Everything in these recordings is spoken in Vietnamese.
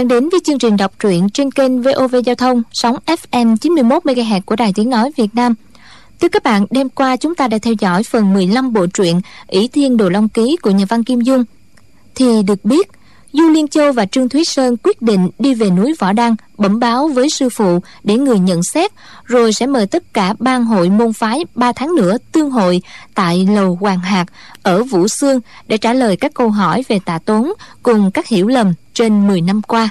Đang đến với chương trình đọc truyện trên kênh VOV Giao thông sóng FM 91 MHz của Đài Tiếng nói Việt Nam. Thưa các bạn, đêm qua chúng ta đã theo dõi phần 15 bộ truyện ỷ Thiên Đồ Long Ký của nhà văn Kim Dung. Thì được biết, Du Liên Châu và Trương Thúy Sơn quyết định đi về núi Võ Đăng, bẩm báo với sư phụ để người nhận xét, rồi sẽ mời tất cả ban hội môn phái 3 tháng nữa tương hội tại lầu Hoàng Hạc ở Vũ Xương để trả lời các câu hỏi về tạ tốn cùng các hiểu lầm trên 10 năm qua.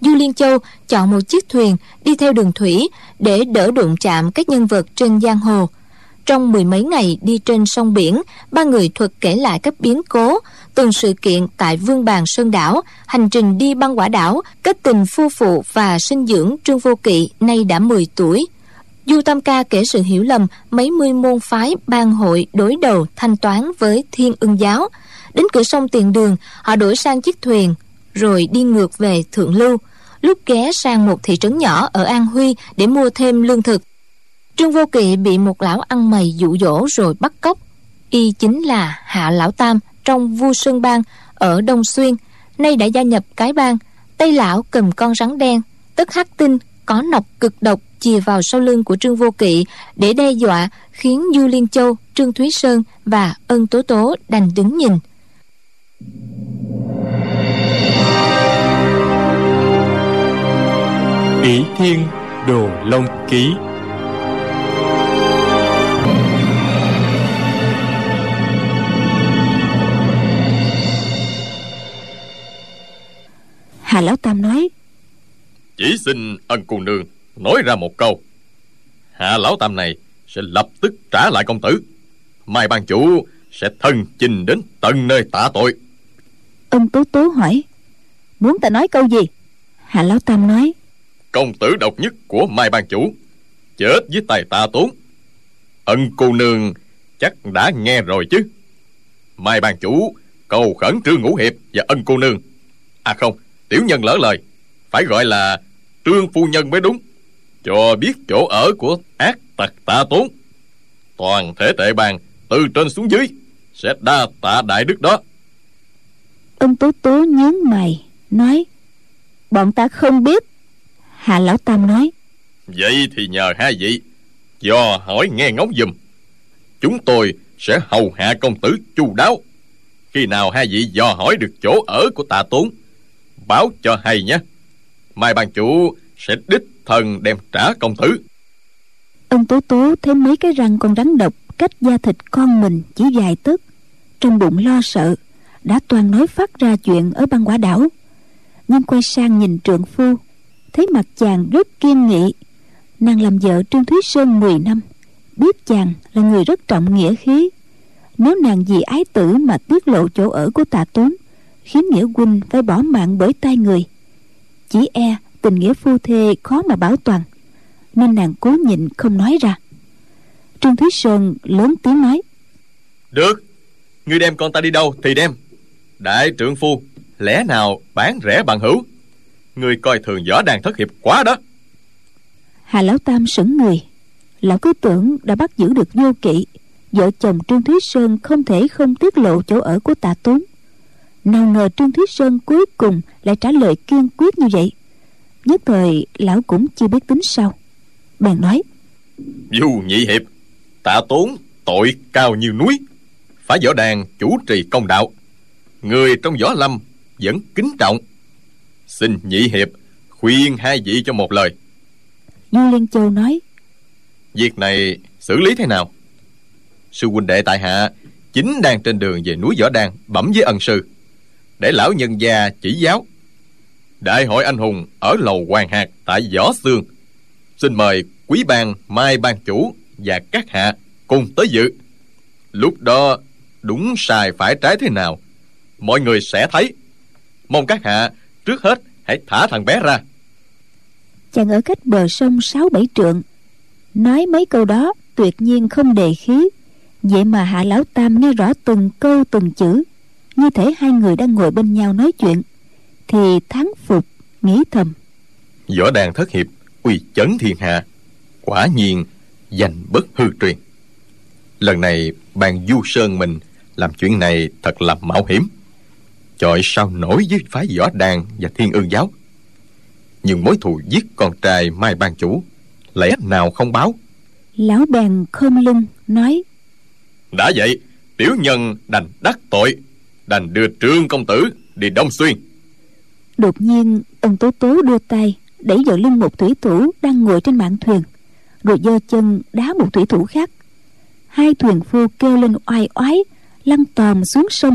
Du Liên Châu chọn một chiếc thuyền đi theo đường thủy để đỡ đụng chạm các nhân vật trên giang hồ. Trong mười mấy ngày đi trên sông biển, ba người thuật kể lại các biến cố, từng sự kiện tại Vương Bàn Sơn Đảo, hành trình đi băng quả đảo, kết tình phu phụ và sinh dưỡng Trương Vô Kỵ nay đã 10 tuổi. Du Tam Ca kể sự hiểu lầm mấy mươi môn phái ban hội đối đầu thanh toán với Thiên Ưng Giáo. Đến cửa sông Tiền Đường, họ đổi sang chiếc thuyền, rồi đi ngược về Thượng Lưu. Lúc ghé sang một thị trấn nhỏ ở An Huy để mua thêm lương thực. Trương Vô Kỵ bị một lão ăn mày dụ dỗ rồi bắt cóc. Y chính là Hạ Lão Tam trong vua Sơn Bang ở Đông Xuyên, nay đã gia nhập cái bang. Tây Lão cầm con rắn đen, tức hắc tinh, có nọc cực độc chìa vào sau lưng của Trương Vô Kỵ để đe dọa khiến Du Liên Châu, Trương Thúy Sơn và Ân Tố Tố đành đứng nhìn. ỷ thiên đồ long ký Hà Lão Tam nói. Chỉ xin ân cô nương Nói ra một câu. Hạ Lão Tam này sẽ lập tức trả lại công tử. Mai ban chủ sẽ thân chinh đến tận nơi tạ tội. Ân Tố Tố hỏi Muốn ta nói câu gì? Hạ Lão Tam nói. Công tử độc nhất của Mai ban chủ Chết với tay ta tốn. Ân cô nương chắc đã nghe rồi chứ. Mai ban chủ cầu khẩn trương ngũ hiệp và ân cô nương. À không Tiểu nhân lỡ lời. Phải gọi là trương phu nhân mới đúng. Cho biết chỗ ở của ác tặc tạ tốn. Toàn thể tệ bàn Từ trên xuống dưới Sẽ đa tạ đại đức đó. Ông Tố Tố nhướng mày Nói Bọn ta không biết Hạ Lão Tam nói. Vậy thì nhờ hai vị Do hỏi nghe ngóng dùm Chúng tôi sẽ hầu hạ công tử chu đáo. Khi nào hai vị dò hỏi được chỗ ở của tạ tốn báo cho hay nhé. Mai ban chủ sẽ đích thần đem trả công tử ông tố tố thấy mấy cái răng con rắn độc, cách da thịt con mình chỉ vài tấc, trong bụng lo sợ, đã toàn nói phát ra chuyện ở băng quả đảo. Nhưng quay sang nhìn trượng phu, thấy mặt chàng rất kiên nghị. Nàng làm vợ trương thúy sơn 10 năm, biết chàng là người rất trọng nghĩa khí. Nếu nàng vì ái tử mà tiết lộ chỗ ở của tạ tốn khiến nghĩa huynh phải bỏ mạng bởi tay người. Chỉ e tình nghĩa phu thê khó mà bảo toàn nên nàng cố nhịn không nói ra. Trương thúy sơn lớn tiếng nói được ngươi đem con ta đi đâu thì đem. Đại trượng phu lẽ nào bán rẻ bằng hữu? Ngươi coi thường võ đàn thất hiệp quá đó. Hà lão tam sững người. Lão cứ tưởng đã bắt giữ được vô kỵ vợ chồng trương thúy sơn không thể không tiết lộ chỗ ở của tạ tốn nào ngờ trương thúy sơn cuối cùng lại trả lời kiên quyết như vậy. Nhất thời lão cũng chưa biết tính sao. Bèn nói dù nhị hiệp tạ tốn tội cao như núi phải võ đàn chủ trì công đạo. Người trong võ lâm vẫn kính trọng. Xin nhị hiệp khuyên hai vị cho một lời. Du liên châu nói việc này xử lý thế nào? Sư huynh đệ tại hạ chính đang trên đường về núi võ đàn bẩm với ân sư để lão nhân gia chỉ giáo. Đại hội anh hùng ở lầu hoàng hạt tại võ xương. Xin mời quý ban, mai ban chủ và các hạ cùng tới dự. Lúc đó, đúng sai phải trái thế nào, mọi người sẽ thấy. Mong các hạ trước hết hãy thả thằng bé ra. Chàng ở cách bờ sông sáu bảy trượng, nói mấy câu đó tuyệt nhiên không đề khí. Vậy mà hạ lão tam nghe rõ từng câu từng chữ như thể hai người đang ngồi bên nhau nói chuyện thì thắng phục nghĩ thầm. Võ đàn thất hiệp uy chấn thiên hạ quả nhiên danh bất hư truyền. Lần này bàn du sơn mình làm chuyện này thật là mạo hiểm. Chọi sao nổi với phái võ đàn và thiên ương giáo. Nhưng mối thù giết con trai mai ban chủ lẽ nào không báo? Lão bèn khom lưng nói đã vậy tiểu nhân đành đắc tội đành đưa trương công tử đi đông xuyên. Đột nhiên, ông tố tố đưa tay, đẩy vào lưng một thủy thủ đang ngồi trên mạn thuyền, rồi giơ chân đá một thủy thủ khác. Hai thuyền phu kêu lên oai oái, lăn tòm xuống sông,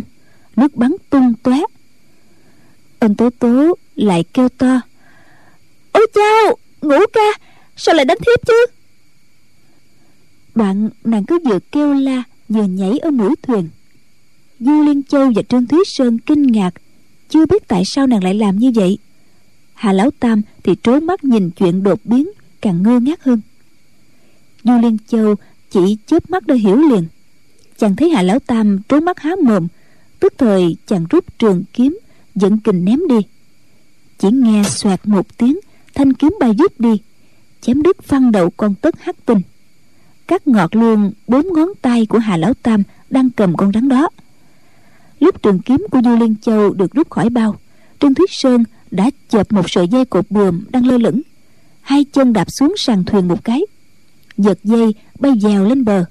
nước bắn tung tóe. Ông tố tố lại kêu to ôi chao ngủ ca, sao lại đánh thiếp chứ? Đoạn nàng cứ vừa kêu la, vừa nhảy ở mũi thuyền du liên châu và trương thúy sơn kinh ngạc, chưa biết tại sao nàng lại làm như vậy. Hà lão tam thì trốn mắt nhìn chuyện đột biến, càng ngơ ngác hơn. Du liên châu chỉ chớp mắt đã hiểu liền. Chàng thấy hà lão tam trốn mắt há mồm, tức thời chàng rút trường kiếm, dẫn kình ném đi. Chỉ nghe xoẹt một tiếng, thanh kiếm bay giúp đi, chém đứt phăng đầu con tất hắc tinh. Cắt ngọt luôn bốn ngón tay của hà lão tam đang cầm con rắn đó lúc trường kiếm của du liên châu được rút khỏi bao, trương thuyết sơn đã chộp một sợi dây cột buồm đang lơ lửng. Hai chân đạp xuống sàn thuyền một cái, giật dây bay dèo lên bờ.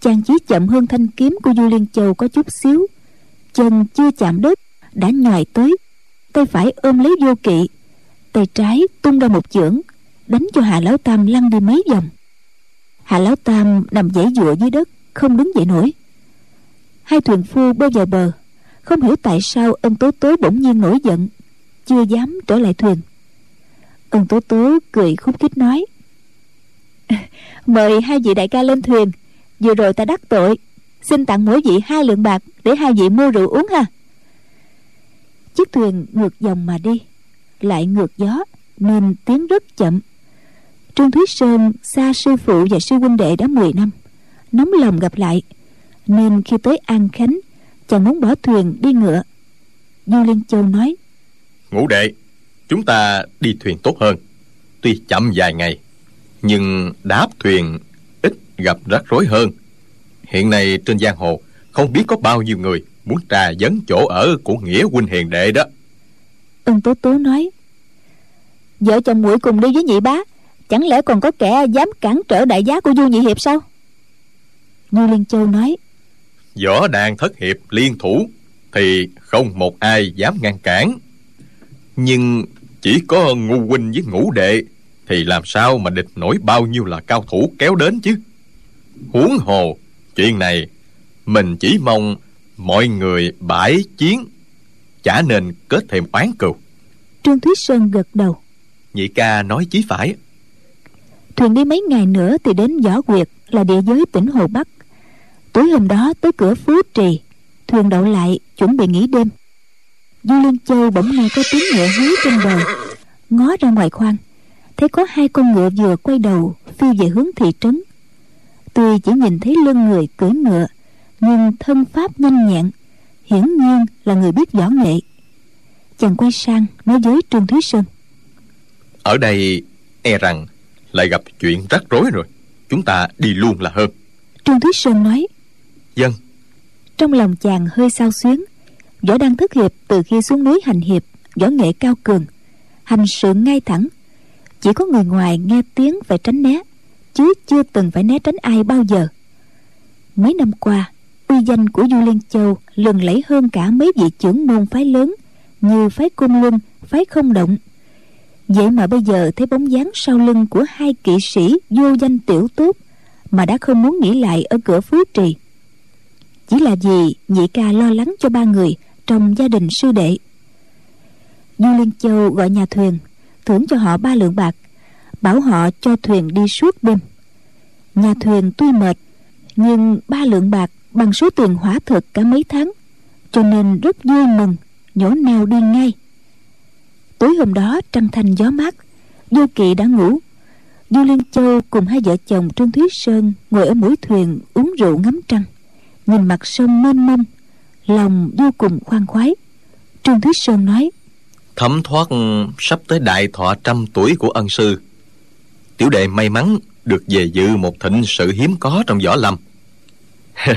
Chàng chỉ chậm hơn thanh kiếm của du liên châu có chút xíu. Chân chưa chạm đất, đã nhòi tới. Tay phải ôm lấy vô kỵ, tay trái tung ra một chưởng, đánh cho hà lão tam lăn đi mấy vòng. Hà lão tam nằm dãy dụa dưới đất, không đứng dậy nổi hai thuyền phu bơi vào bờ. Không hiểu tại sao ân tố tố bỗng nhiên nổi giận, chưa dám trở lại thuyền. Ân tố tố cười khúc khích nói, mời hai vị đại ca lên thuyền, vừa rồi ta đắc tội. Xin tặng mỗi vị hai lượng bạc để hai vị mua rượu uống ha. Chiếc thuyền ngược dòng mà đi, lại ngược gió, nên tiến rất chậm. Trương thúy sơn xa sư phụ và sư huynh đệ đã 10 năm, nóng lòng gặp lại nên khi tới an khánh chàng muốn bỏ thuyền đi ngựa. Du liên châu nói ngũ đệ chúng ta đi thuyền tốt hơn. Tuy chậm vài ngày nhưng đáp thuyền ít gặp rắc rối hơn. Hiện nay trên giang hồ không biết có bao nhiêu người muốn trà vấn chỗ ở của nghĩa huynh hiền đệ đó. Ân tố tố nói vợ chồng muội cùng đi với nhị bá chẳng lẽ còn có kẻ dám cản trở đại giá của du nhị hiệp sao? Du liên châu nói võ đàn thất hiệp liên thủ thì không một ai dám ngăn cản. Nhưng chỉ có ngu huynh với ngũ đệ thì làm sao mà địch nổi bao nhiêu là cao thủ kéo đến chứ? Huống hồ chuyện này mình chỉ mong mọi người bãi chiến chả nên kết thêm oán cừu. Trương thúy sơn gật đầu. Nhị ca nói chí phải. Thuyền đi mấy ngày nữa thì đến võ quyệt là địa giới tỉnh hồ bắc tối hôm đó tới cửa phú trì thuyền đậu lại chuẩn bị nghỉ đêm. Du liên châu bỗng nghe có tiếng ngựa hú trên bờ ngó ra ngoài khoang. Thấy có hai con ngựa vừa quay đầu phi về hướng thị trấn. Tuy chỉ nhìn thấy lưng người cưỡi ngựa nhưng thân pháp nhanh nhẹn hiển nhiên là người biết võ nghệ. Chàng quay sang nói với trương thúy sơn. Ở đây e rằng lại gặp chuyện rắc rối rồi. Chúng ta đi luôn là hơn. Trương thúy sơn nói dân. Trong lòng chàng hơi sao xuyến, võ đang thức hiệp từ khi xuống núi hành hiệp, võ nghệ cao cường. Hành sự ngay thẳng, chỉ có người ngoài nghe tiếng phải tránh né, chứ chưa từng phải né tránh ai bao giờ. Mấy năm qua, uy danh của du liên châu lừng lẫy hơn cả mấy vị trưởng môn phái lớn như phái cung luân, phái không động. Vậy mà bây giờ thấy bóng dáng sau lưng của hai kỵ sĩ vô danh tiểu tốt mà đã không muốn nghĩ lại ở cửa phú trì chỉ là vì nhị ca lo lắng cho ba người trong gia đình sư đệ. Du liên châu gọi nhà thuyền, thưởng cho họ ba lượng bạc, bảo họ cho thuyền đi suốt đêm. Nhà thuyền tuy mệt, nhưng ba lượng bạc bằng số tiền hỏa thực cả mấy tháng, cho nên rất vui mừng, nhổ neo đi ngay. Tối hôm đó trăng thanh gió mát vô kỵ đã ngủ. Du liên châu cùng hai vợ chồng trương thúy sơn ngồi ở mũi thuyền uống rượu ngắm trăng nhìn mặt sông mênh mông lòng vô cùng khoan khoái. Trương thúy sơn nói thấm thoát sắp tới đại thọ trăm tuổi của ân sư. Tiểu đệ may mắn được về dự một thịnh sự hiếm có trong võ lâm.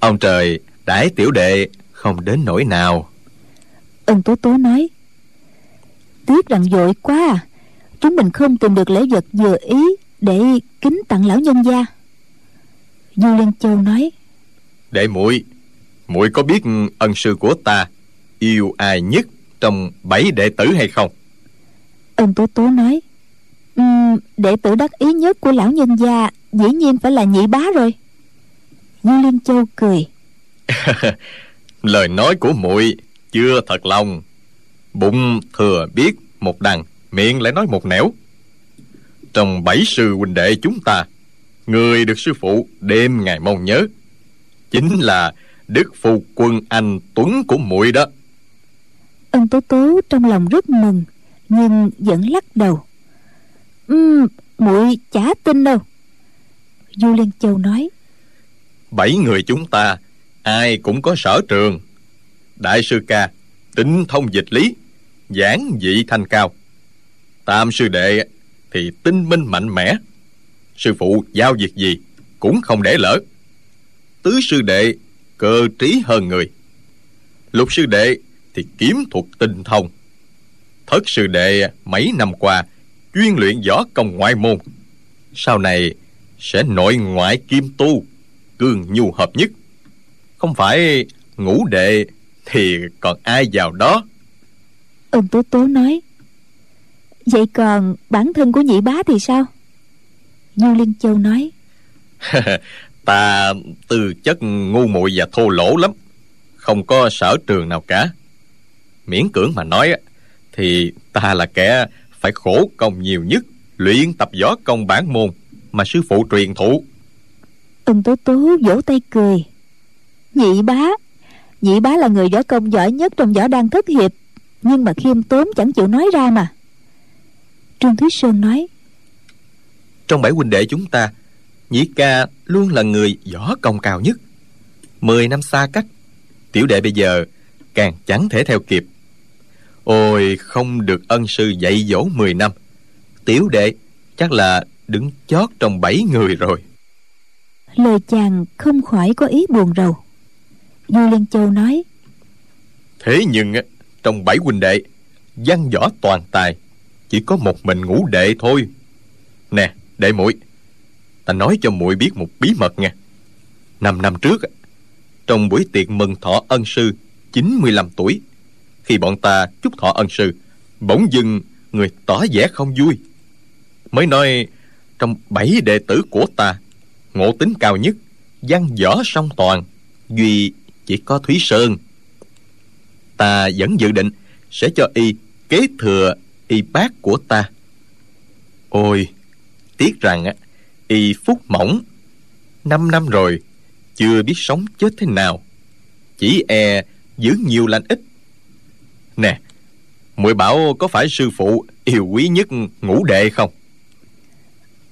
Ông trời đãi tiểu đệ không đến nỗi nào. Ân tố tố nói tiếc rằng vội quá à. Chúng mình không tìm được lễ vật vừa ý để kính tặng lão nhân gia. Du liên châu nói đệ muội muội có biết ân sư của ta yêu ai nhất trong bảy đệ tử hay không? Ân tố tố nói um, đệ tử đắc ý nhất của lão nhân gia dĩ nhiên phải là nhị bá rồi. Du liên châu cười. lời nói của muội chưa thật lòng. Bụng thừa biết một đằng miệng lại nói một nẻo. Trong bảy sư huynh đệ chúng ta người được sư phụ đêm ngày mong nhớ chính là đức phu quân anh tuấn của muội đó. Ân tố tố trong lòng rất mừng nhưng vẫn lắc đầu. Um, muội chả tin đâu. Du liên châu nói. Bảy người chúng ta ai cũng có sở trường. Đại sư ca tinh thông dịch lý giảng dị thanh cao. Tam sư đệ thì tinh minh mạnh mẽ. Sư phụ giao việc gì cũng không để lỡ tứ sư đệ cơ trí hơn người. Lục sư đệ thì kiếm thuật tinh thông. Thất sư đệ mấy năm qua chuyên luyện võ công ngoại môn. Sau này sẽ nội ngoại kim tu cương nhu hợp nhất. Không phải ngũ đệ thì còn ai vào đó? Ông tố tố nói vậy còn bản thân của nhị bá thì sao? Du liên châu nói ta tư chất ngu muội và thô lỗ lắm không có sở trường nào cả. Miễn cưỡng mà nói thì ta là kẻ phải khổ công nhiều nhất luyện tập võ công bản môn mà sư phụ truyền thụ. Ông tố tố vỗ tay cười. Nhị bá nhị bá là người võ công giỏi nhất trong võ đan thất hiệp nhưng mà khiêm tốn chẳng chịu nói ra mà. Trương thúy sơn nói trong bảy huynh đệ chúng ta nhị ca luôn là người võ công cao nhất. Mười năm xa cách tiểu đệ bây giờ càng chẳng thể theo kịp. Ôi không được ân sư dạy dỗ mười năm. Tiểu đệ chắc là đứng chót trong bảy người rồi. Lời chàng không khỏi có ý buồn rầu. Du liên châu nói thế nhưng trong bảy huynh đệ văn võ toàn tài chỉ có một mình ngũ đệ thôi. Nè đệ muội ta nói cho muội biết một bí mật nha. Năm năm trước, trong buổi tiệc mừng thọ ân sư 95 tuổi, khi bọn ta chúc thọ ân sư, bỗng dưng người tỏ vẻ không vui. Mới nói, trong bảy đệ tử của ta, ngộ tính cao nhất, văn võ song toàn, duy chỉ có thúy sơn. Ta vẫn dự định sẽ cho y kế thừa y bác của ta. Ôi, tiếc rằng á y phúc mỏng. Năm năm rồi chưa biết sống chết thế nào. Chỉ e giữ nhiều lành ít. Nè muội bảo có phải sư phụ yêu quý nhất ngũ đệ không?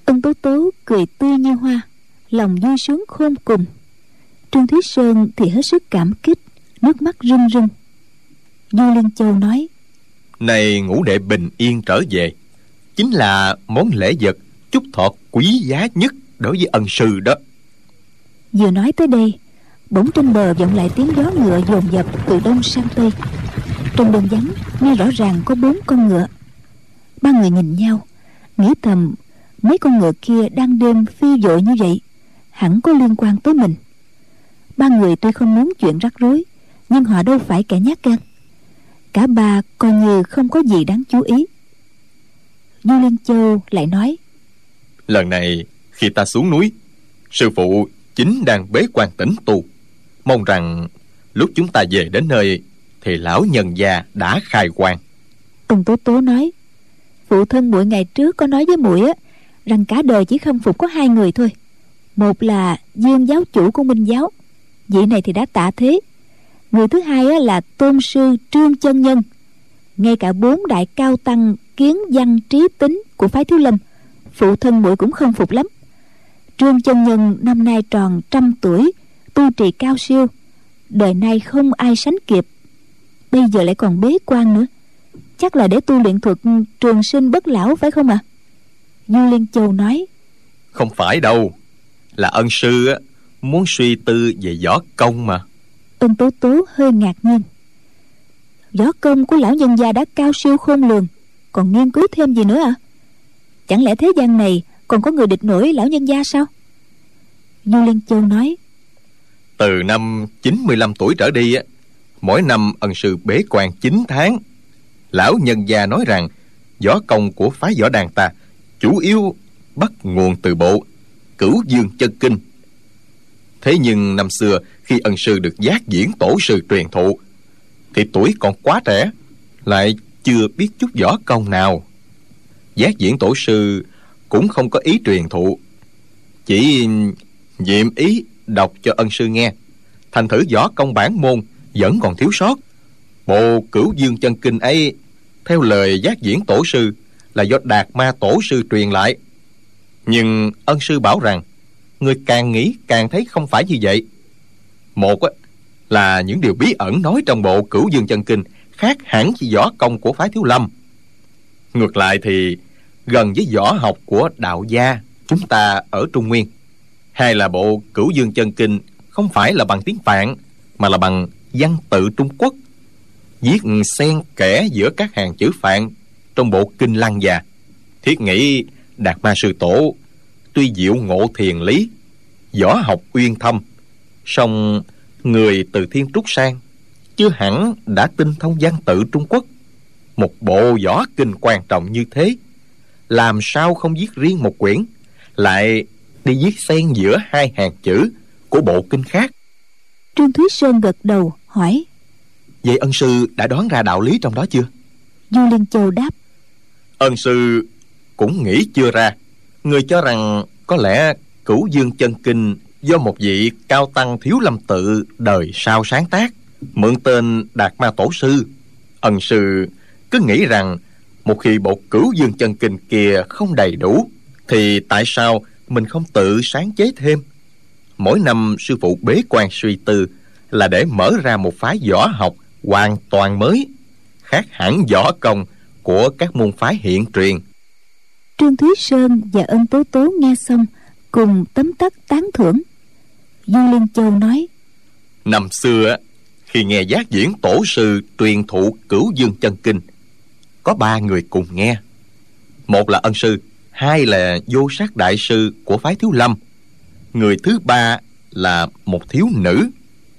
Ân tố tố cười tươi như hoa lòng vui sướng khôn cùng. Trương thúy sơn thì hết sức cảm kích nước mắt rưng rưng. Du liên châu nói này ngũ đệ bình yên trở về chính là món lễ vật chúc thọ quý giá nhất đối với ân sư đó. Vừa nói tới đây, bỗng trên bờ vọng lại tiếng gió ngựa dồn dập từ đông sang tây. Trong đường vắng, nghe rõ ràng có bốn con ngựa. Ba người nhìn nhau, nghĩ thầm, mấy con ngựa kia đang đêm phi dội như vậy, hẳn có liên quan tới mình. Ba người tuy không muốn chuyện rắc rối, nhưng họ đâu phải kẻ nhát gan. Cả ba coi như không có gì đáng chú ý. Du liên châu lại nói lần này khi ta xuống núi sư phụ chính đang bế quan tĩnh tu. Mong rằng lúc chúng ta về đến nơi thì lão nhân gia đã khai quan tần tố tố nói phụ thân muội ngày trước có nói với muội á rằng cả đời chỉ khâm phục có hai người thôi. Một là dương giáo chủ của minh giáo vị này thì đã tạ thế. Người thứ hai á, là tôn sư trương chân nhân. Ngay cả bốn đại cao tăng kiến văn trí tính của phái thiếu lâm phụ thân muội cũng không phục lắm. Trương chân nhân năm nay tròn trăm tuổi tu trì cao siêu đời nay không ai sánh kịp. Bây giờ lại còn bế quan nữa. Chắc là để tu luyện thuật trường sinh bất lão phải không ạ? À? du liên châu nói. Không phải đâu. Là ân sư á muốn suy tư về võ công mà. Ân tố tố hơi ngạc nhiên. Võ công của lão nhân gia đã cao siêu khôn lường còn nghiên cứu thêm gì nữa à chẳng lẽ thế gian này còn có người địch nổi lão nhân gia sao? Du liên châu nói, từ năm 95 tuổi trở đi á, mỗi năm ân sư bế quan 9 tháng, lão nhân gia nói rằng, võ công của phái võ đàn ta chủ yếu bắt nguồn từ bộ cửu dương chân kinh. Thế nhưng năm xưa khi ân sư được giác diễn tổ sư truyền thụ, thì tuổi còn quá trẻ, lại chưa biết chút võ công nào giác diễn tổ sư cũng không có ý truyền thụ. Chỉ nhiệm ý đọc cho ân sư nghe. Thành thử võ công bản môn vẫn còn thiếu sót. Bộ cửu dương chân kinh ấy, theo lời giác diễn tổ sư, là do đạt ma tổ sư truyền lại. Nhưng ân sư bảo rằng, người càng nghĩ càng thấy không phải như vậy. Một là những điều bí ẩn nói trong bộ cửu dương chân kinh khác hẳn chỉ võ công của phái thiếu lâm ngược lại thì, gần với võ học của đạo gia, chúng ta ở trung nguyên. Hay là bộ cửu dương chân kinh không phải là bằng tiếng phạn, mà là bằng văn tự trung quốc. Viết xen kẽ giữa các hàng chữ phạn trong bộ kinh lăng già. Thiết nghĩ đạt ma sư tổ tuy diệu ngộ thiền lý, võ học uyên thâm, song người từ thiên trúc sang chưa hẳn đã tinh thông văn tự trung quốc một bộ võ kinh quan trọng như thế. Làm sao không viết riêng một quyển lại đi viết xen giữa hai hàng chữ của bộ kinh khác? Trương thúy sơn gật đầu hỏi. Vậy ân sư đã đoán ra đạo lý trong đó chưa? Du liên châu đáp. Ân sư cũng nghĩ chưa ra. Người cho rằng có lẽ cửu dương chân kinh do một vị cao tăng thiếu lâm tự đời sau sáng tác mượn tên đạt ma tổ sư. Ân sư cứ nghĩ rằng một khi bộ cửu dương chân kinh kia không đầy đủ thì tại sao mình không tự sáng chế thêm? Mỗi năm sư phụ bế quan suy tư là để mở ra một phái võ học hoàn toàn mới khác hẳn võ công của các môn phái hiện truyền. Trương thúy sơn và ân tố tố nghe xong cùng tấm tắc tán thưởng. Du liên châu nói năm xưa khi nghe giác diễn tổ sư truyền thụ cửu dương chân kinh có ba người cùng nghe. Một là ân sư, hai là vô sát đại sư của phái thiếu lâm. Người thứ ba là một thiếu nữ,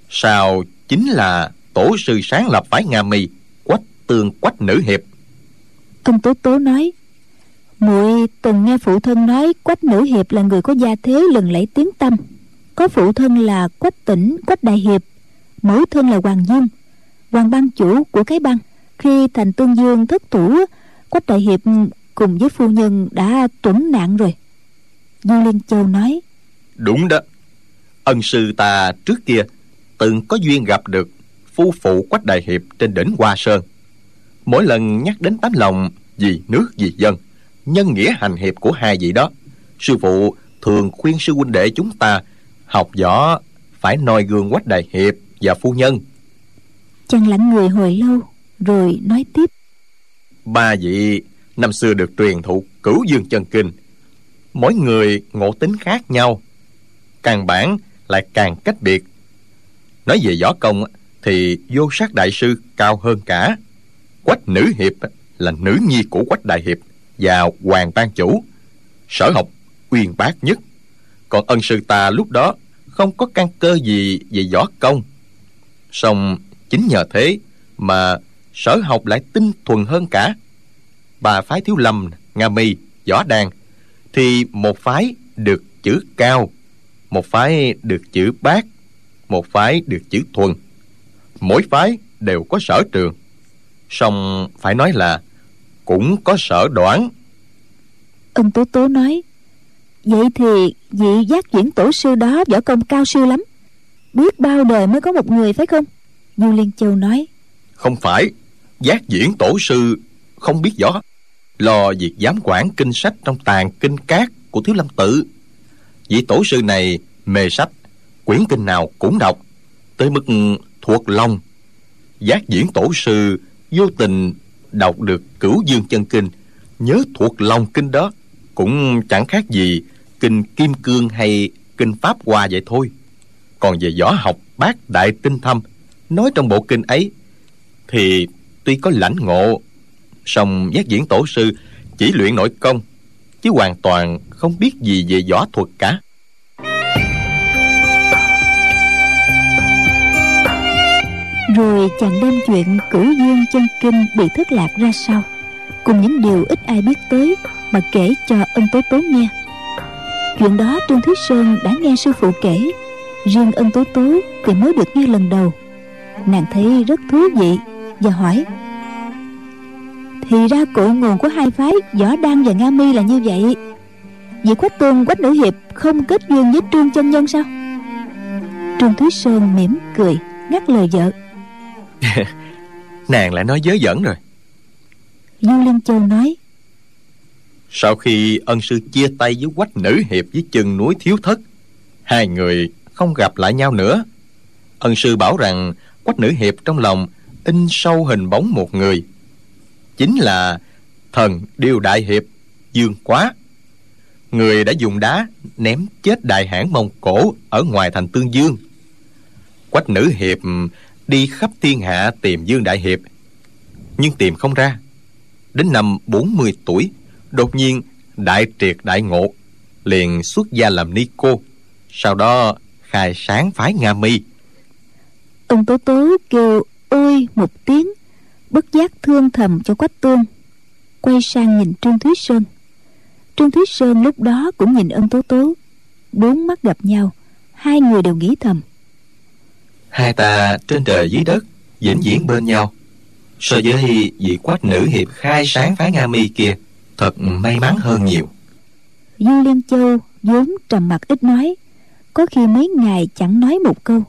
sau chính là tổ sư sáng lập phái nga mi, quách tương quách nữ hiệp. Công tố tố nói, muội từng nghe phụ thân nói quách nữ hiệp là người có gia thế lừng lẫy tiếng tâm. Có phụ thân là quách tỉnh, quách đại hiệp, mẫu thân là hoàng dương hoàng ban chủ của cái băng khi thành tương dương thất thủ quách đại hiệp cùng với phu nhân đã tuấn nạn rồi. Du liên châu nói đúng đó. Ân sư ta trước kia từng có duyên gặp được phu phụ quách đại hiệp trên đỉnh hoa sơn. Mỗi lần nhắc đến tấm lòng vì nước vì dân nhân nghĩa hành hiệp của hai vị đó sư phụ thường khuyên sư huynh đệ chúng ta học võ phải noi gương quách đại hiệp và phu nhân. Chàng lặng người hồi lâu rồi nói tiếp. Ba vị năm xưa được truyền thụ cửu dương chân kinh. Mỗi người ngộ tính khác nhau, càng bản lại càng cách biệt. Nói về võ công thì vô sát đại sư cao hơn cả. Quách nữ hiệp là nữ nhi của quách đại hiệp và hoàng ban chủ, sở học uyên bác nhất. Còn ân sư ta lúc đó không có căn cơ gì về võ công. Song chính nhờ thế mà sở học lại tinh thuần hơn cả. Bà phái thiếu lâm nga mi võ đàn thì một phái được chữ cao một phái được chữ bát một phái được chữ thuần. Mỗi phái đều có sở trường. Song phải nói là cũng có sở đoán. Ông tố tố nói vậy thì vị giác diễn tổ sư đó võ công cao siêu lắm. Biết bao đời mới có một người phải không? Du liên châu nói không phải giác diễn tổ sư, không biết võ lo việc giám quản kinh sách trong tàn kinh cát của thiếu lâm tự. Vị tổ sư này mê sách, quyển kinh nào cũng đọc, tới mức thuộc lòng. Giác diễn tổ sư vô tình đọc được cửu dương chân kinh, nhớ thuộc lòng kinh đó, cũng chẳng khác gì kinh kim cương hay kinh pháp hoa vậy thôi. Còn về võ học bác đại tinh thâm, nói trong bộ kinh ấy, thì tuy có lãnh ngộ song giác diễn tổ sư chỉ luyện nội công chứ hoàn toàn không biết gì về võ thuật cả. Rồi chàng đem chuyện cửu dương chân kinh bị thất lạc ra sau, cùng những điều ít ai biết tới mà kể cho ân tố tố nghe. Chuyện đó trương thúy sơn đã nghe sư phụ kể. Riêng ân tố tố thì mới được nghe lần đầu. Nàng thấy rất thú vị và hỏi. Thì ra cội nguồn của hai phái võ đăng và nga mi là như vậy. Vậy quách tôn quách nữ hiệp không kết duyên với trương chân nhân sao? Trương thúy sơn mỉm cười ngắt lời vợ. Nàng lại nói dớ dẫn rồi. Du liên châu nói. Sau khi ân sư chia tay với quách nữ hiệp với chân núi thiếu thất hai người không gặp lại nhau nữa. Ân sư bảo rằng quách nữ hiệp trong lòng in sâu hình bóng một người. Chính là thần điêu đại hiệp, dương quá. Người đã dùng đá ném chết đại hãn mông cổ ở ngoài thành tương dương. Quách nữ hiệp đi khắp thiên hạ tìm dương đại hiệp, nhưng tìm không ra. Đến năm 40 tuổi, đột nhiên đại triệt đại ngộ liền xuất gia làm ni cô, sau đó khai sáng phái nga mi. Ông tố tố kêu ôi một tiếng bất giác thương thầm cho quách tương quay sang nhìn trương thúy sơn. Trương thúy sơn lúc đó cũng nhìn ân tố tố bốn mắt gặp nhau hai người đều nghĩ thầm. Hai ta trên trời dưới đất vĩnh viễn bên nhau. So với vị quách nữ hiệp khai sáng phái nga mi kia thật may mắn hơn nhiều. Du liên châu vốn trầm mặc ít nói có khi mấy ngày chẳng nói một câu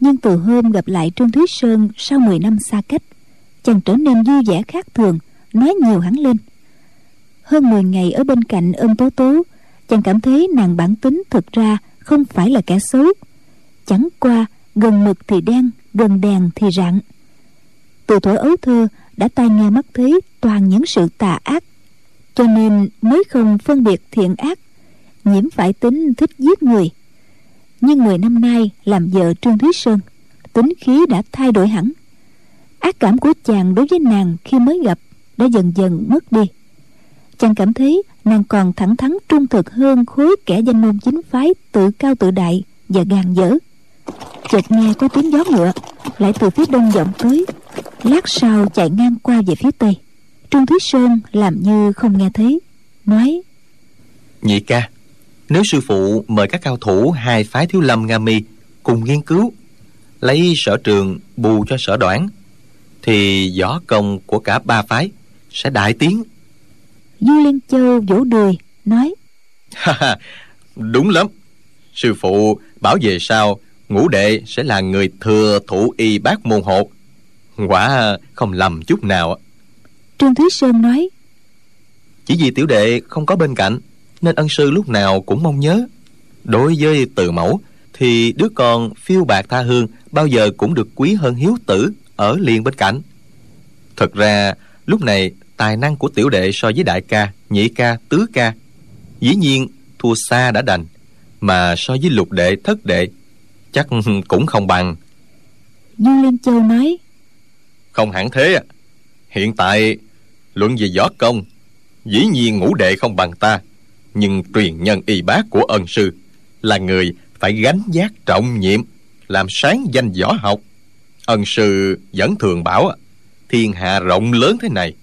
nhưng từ hôm gặp lại trương thúy sơn sau 10 năm xa cách, chàng trở nên vui vẻ khác thường, nói nhiều hắn lên. Hơn 10 ngày ở bên cạnh ôm tố tố, chàng cảm thấy nàng bản tính thực ra không phải là kẻ xấu. Chẳng qua, gần mực thì đen, gần đèn thì rạng. Từ tuổi ấu thơ đã tai nghe mắt thấy toàn những sự tà ác, cho nên mới không phân biệt thiện ác, nhiễm phải tính thích giết người nhưng mười năm nay làm vợ trương thúy sơn, tính khí đã thay đổi hẳn. Ác cảm của chàng đối với nàng khi mới gặp đã dần dần mất đi. Chàng cảm thấy nàng còn thẳng thắn trung thực hơn khối kẻ danh môn chính phái tự cao tự đại và gàn dở. Chợt nghe có tiếng gió ngựa, lại từ phía đông vọng tới, lát sau chạy ngang qua về phía tây. Trương thúy sơn làm như không nghe thấy, nói, nhị ca nếu sư phụ mời các cao thủ hai phái thiếu lâm nga mi cùng nghiên cứu lấy sở trường bù cho sở đoản thì võ công của cả ba phái sẽ đại tiến. Du liên châu vỗ đùi nói đúng lắm. Sư phụ bảo về sau ngũ đệ sẽ là người thừa thủ y bác môn hộ. Quả không lầm chút nào trương thúy sơn nói chỉ vì tiểu đệ không có bên cạnh nên ân sư lúc nào cũng mong nhớ. Đối với từ mẫu thì đứa con phiêu bạc tha hương bao giờ cũng được quý hơn hiếu tử ở liền bên cạnh. Thật ra lúc này tài năng của tiểu đệ so với đại ca nhị ca tứ ca dĩ nhiên thua xa đã đành mà so với lục đệ thất đệ chắc cũng không bằng. Du liên châu nói. Không hẳn thế hiện tại luận về võ công dĩ nhiên ngũ đệ không bằng ta nhưng truyền nhân y bác của ân sư là người phải gánh giác trọng nhiệm, làm sáng danh võ học. Ân sư vẫn thường bảo, thiên hạ rộng lớn thế này,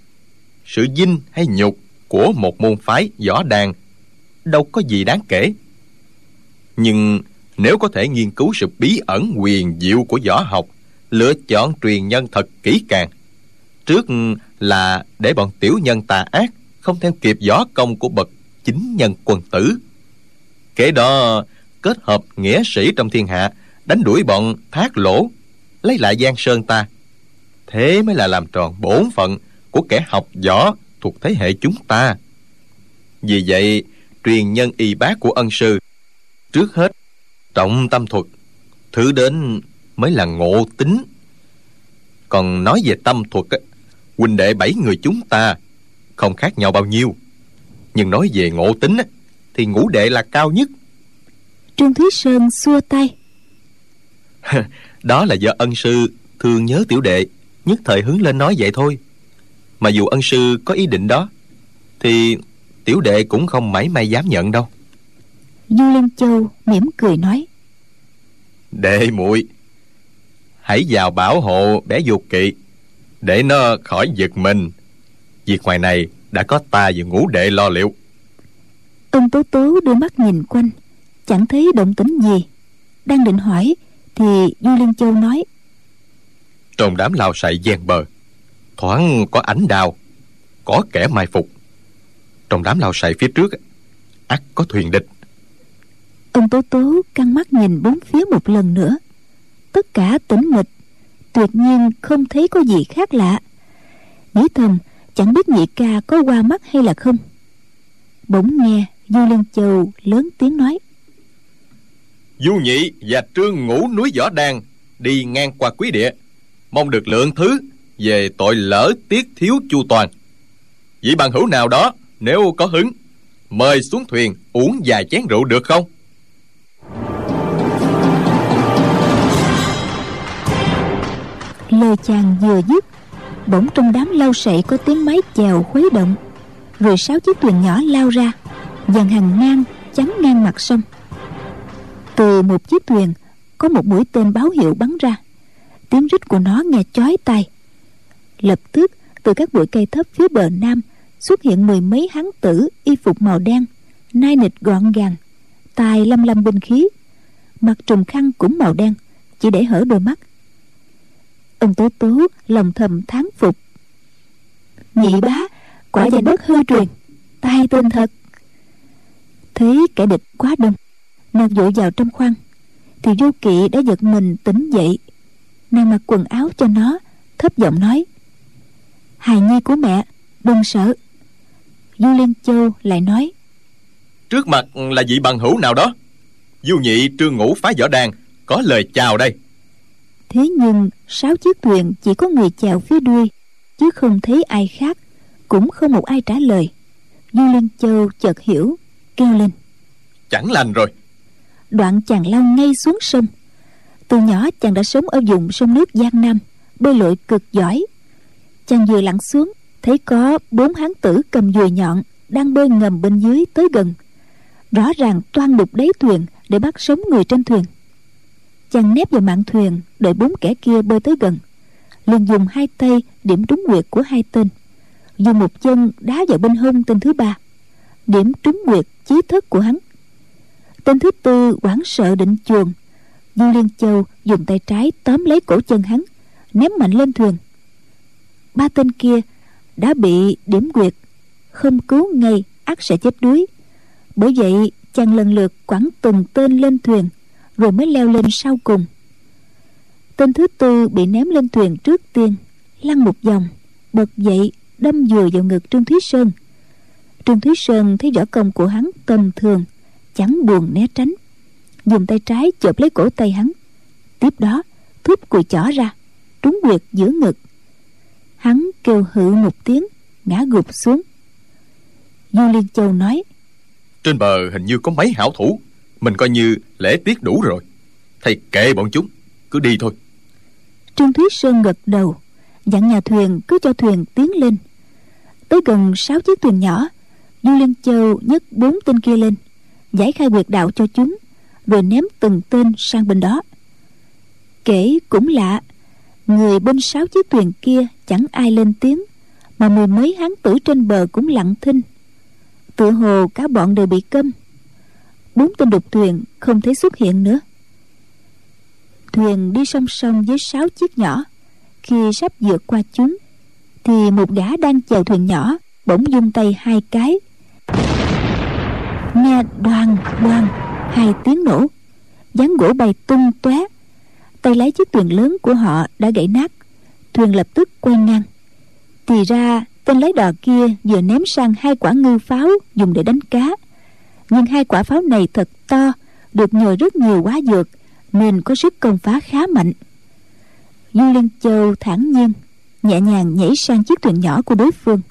sự dinh hay nhục của một môn phái võ đàn đâu có gì đáng kể. Nhưng nếu có thể nghiên cứu sự bí ẩn quyền diệu của võ học, lựa chọn truyền nhân thật kỹ càng, trước là để bọn tiểu nhân tà ác không theo kịp võ công của bậc chính nhân quân tử. Kế đó, kết hợp nghĩa sĩ trong thiên hạ, đánh đuổi bọn thác lỗ, lấy lại giang sơn ta. Thế mới là làm tròn bổn phận của kẻ học võ thuộc thế hệ chúng ta. Vì vậy, truyền nhân y bác của ân sư, trước hết trọng tâm thuật, thứ đến mới là ngộ tính. Còn nói về tâm thuật huynh đệ bảy người chúng ta không khác nhau bao nhiêu nhưng nói về ngộ tính thì ngũ đệ là cao nhất. Trương thúy sơn xua tay. Đó là do ân sư thương nhớ tiểu đệ nhất thời hứng lên nói vậy thôi. Mà dù ân sư có ý định đó thì tiểu đệ cũng không mảy may dám nhận đâu. Du liên châu mỉm cười nói. Đệ muội hãy vào bảo hộ bé dục kỵ để nó khỏi giật mình. Việc ngoài này đã có ta và ngũ đệ lo liệu. Ông tố tố đưa mắt nhìn quanh chẳng thấy động tĩnh gì. Đang định hỏi thì du liên châu nói. Trong đám lao sậy ven bờ. Thoáng có ánh đào có kẻ mai phục. Trong đám lao sậy phía trước ắt có thuyền địch. Ông tố tố căng mắt nhìn bốn phía một lần nữa. Tất cả tĩnh mịch tuyệt nhiên không thấy có gì khác lạ. Nghĩ thầm chẳng biết nhị ca có qua mắt hay là không. Bỗng nghe du liên châu lớn tiếng nói. Du nhị và trương ngũ núi võ đan đi ngang qua quý địa mong được lượng thứ về tội lỡ tiết thiếu chu toàn. Vị bằng hữu nào đó nếu có hứng mời xuống thuyền uống vài chén rượu được không? Lời chàng vừa dứt bỗng trong đám lau sậy có tiếng máy chèo khuấy động. Rồi sáu chiếc thuyền nhỏ lao ra, dàn hàng ngang, chắn ngang mặt sông. Từ một chiếc thuyền, có một mũi tên báo hiệu bắn ra. Tiếng rít của nó nghe chói tai. Lập tức, từ các bụi cây thấp phía bờ nam, xuất hiện mười mấy hán tử y phục màu đen, nai nịch gọn gàng, tài lâm lâm binh khí. Mặt trùm khăn cũng màu đen, chỉ để hở đôi mắt ông tố tố lòng thầm thán phục. Nhị bá, quả danh đất hư truyền tay tên thật. Thấy kẻ địch quá đông, nàng vội vào trong khoang, thì vô kỵ đã giật mình tỉnh dậy. Nàng mặc quần áo cho nó, thấp giọng nói, hài nhi của mẹ, đừng sợ. Du liên châu lại nói, trước mặt là vị bằng hữu nào đó? Du nhị trương ngũ phá võ đàn có lời chào đây thế nhưng sáu chiếc thuyền chỉ có người chèo phía đuôi chứ không thấy ai khác cũng không một ai trả lời. Du liên châu chợt hiểu kêu lên. Chẳng lành rồi. Đoạn chàng lao ngay xuống sông. Từ nhỏ chàng đã sống ở vùng sông nước giang nam bơi lội cực giỏi. Chàng vừa lặn xuống thấy có bốn hán tử cầm dùi nhọn đang bơi ngầm bên dưới tới gần. Rõ ràng toan đục đáy thuyền để bắt sống người trên thuyền chàng nép vào mạn thuyền, đợi bốn kẻ kia bơi tới gần. Liền dùng hai tay điểm trúng nguyệt của hai tên. Dùng một chân đá vào bên hông tên thứ ba. Điểm trúng nguyệt chí thất của hắn. Tên thứ tư hoảng sợ định chuồng dương liên châu dùng tay trái tóm lấy cổ chân hắn, ném mạnh lên thuyền. Ba tên kia đã bị điểm quyệt không cứu ngay ắt sẽ chết đuối. Bởi vậy, chàng lần lượt quẳng từng tên lên thuyền rồi mới leo lên sau cùng. Tên thứ tư bị ném lên thuyền trước tiên, lăn một vòng, bật dậy, đâm dừa vào ngực trương thúy sơn. Trương thúy sơn thấy võ công của hắn tầm thường, chẳng buồn né tránh. Dùng tay trái chộp lấy cổ tay hắn. Tiếp đó thúc cùi chỏ ra, trúng quyệt giữa ngực. Hắn kêu hự một tiếng, ngã gục xuống. Du liên châu nói, trên bờ hình như có mấy hảo thủ mình coi như lễ tiết đủ rồi. Thầy kệ bọn chúng, cứ đi thôi. Trương thúy sơn gật đầu, dặn nhà thuyền cứ cho thuyền tiến lên. Tới gần sáu chiếc thuyền nhỏ du liên châu nhấc bốn tên kia lên, giải khai quyệt đạo cho chúng, rồi ném từng tên sang bên đó. Kể cũng lạ, người bên sáu chiếc thuyền kia chẳng ai lên tiếng, mà mười mấy hán tử trên bờ cũng lặng thinh. Tựa hồ cả bọn đều bị câm bốn tên đục thuyền không thấy xuất hiện nữa. Thuyền đi song song với sáu chiếc nhỏ. Khi sắp vượt qua chúng, thì một gã đang chèo thuyền nhỏ bỗng dung tay hai cái. Nghe đoan đoan hai tiếng nổ. Gián gỗ bay tung tóe. Tay lái chiếc thuyền lớn của họ đã gãy nát. Thuyền lập tức quay ngang. Thì ra, tên lái đò kia vừa ném sang hai quả ngư pháo dùng để đánh cá nhưng hai quả pháo này thật to được nhồi rất nhiều quá dược nên có sức công phá khá mạnh. Du liên châu thản nhiên nhẹ nhàng nhảy sang chiếc thuyền nhỏ của đối phương.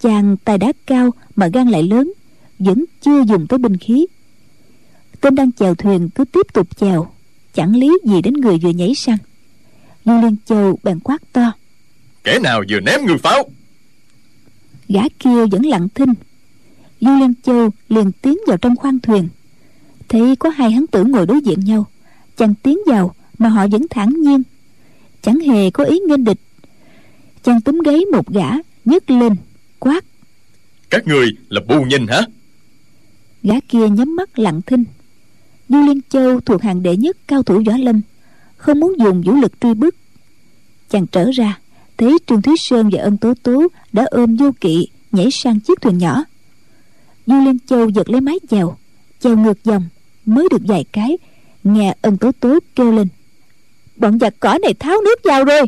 Chàng tài đá cao mà gan lại lớn vẫn chưa dùng tới binh khí. Tên đang chèo thuyền cứ tiếp tục chèo chẳng lý gì đến người vừa nhảy sang. Du liên châu bèn quát to. Kẻ nào vừa ném ngư pháo? Gã kia vẫn lặng thinh du liên châu liền tiến vào trong khoang thuyền. Thấy có hai hắn tử ngồi đối diện nhau chàng tiến vào mà họ vẫn thản nhiên. Chẳng hề có ý nghênh địch. Chàng túm gáy một gã nhấc lên quát. Các người là bù nhìn hả? Gã kia nhắm mắt lặng thinh. Du liên châu thuộc hàng đệ nhất cao thủ võ lâm không muốn dùng vũ lực truy bức chàng trở ra thấy trương thúy sơn và ân tố tố đã ôm vô kỵ nhảy sang chiếc thuyền nhỏ du liên châu giật lấy mái chèo chèo ngược dòng mới được vài cái nghe ân tố tố kêu lên. Bọn giặc cỏ này tháo nước vào rồi.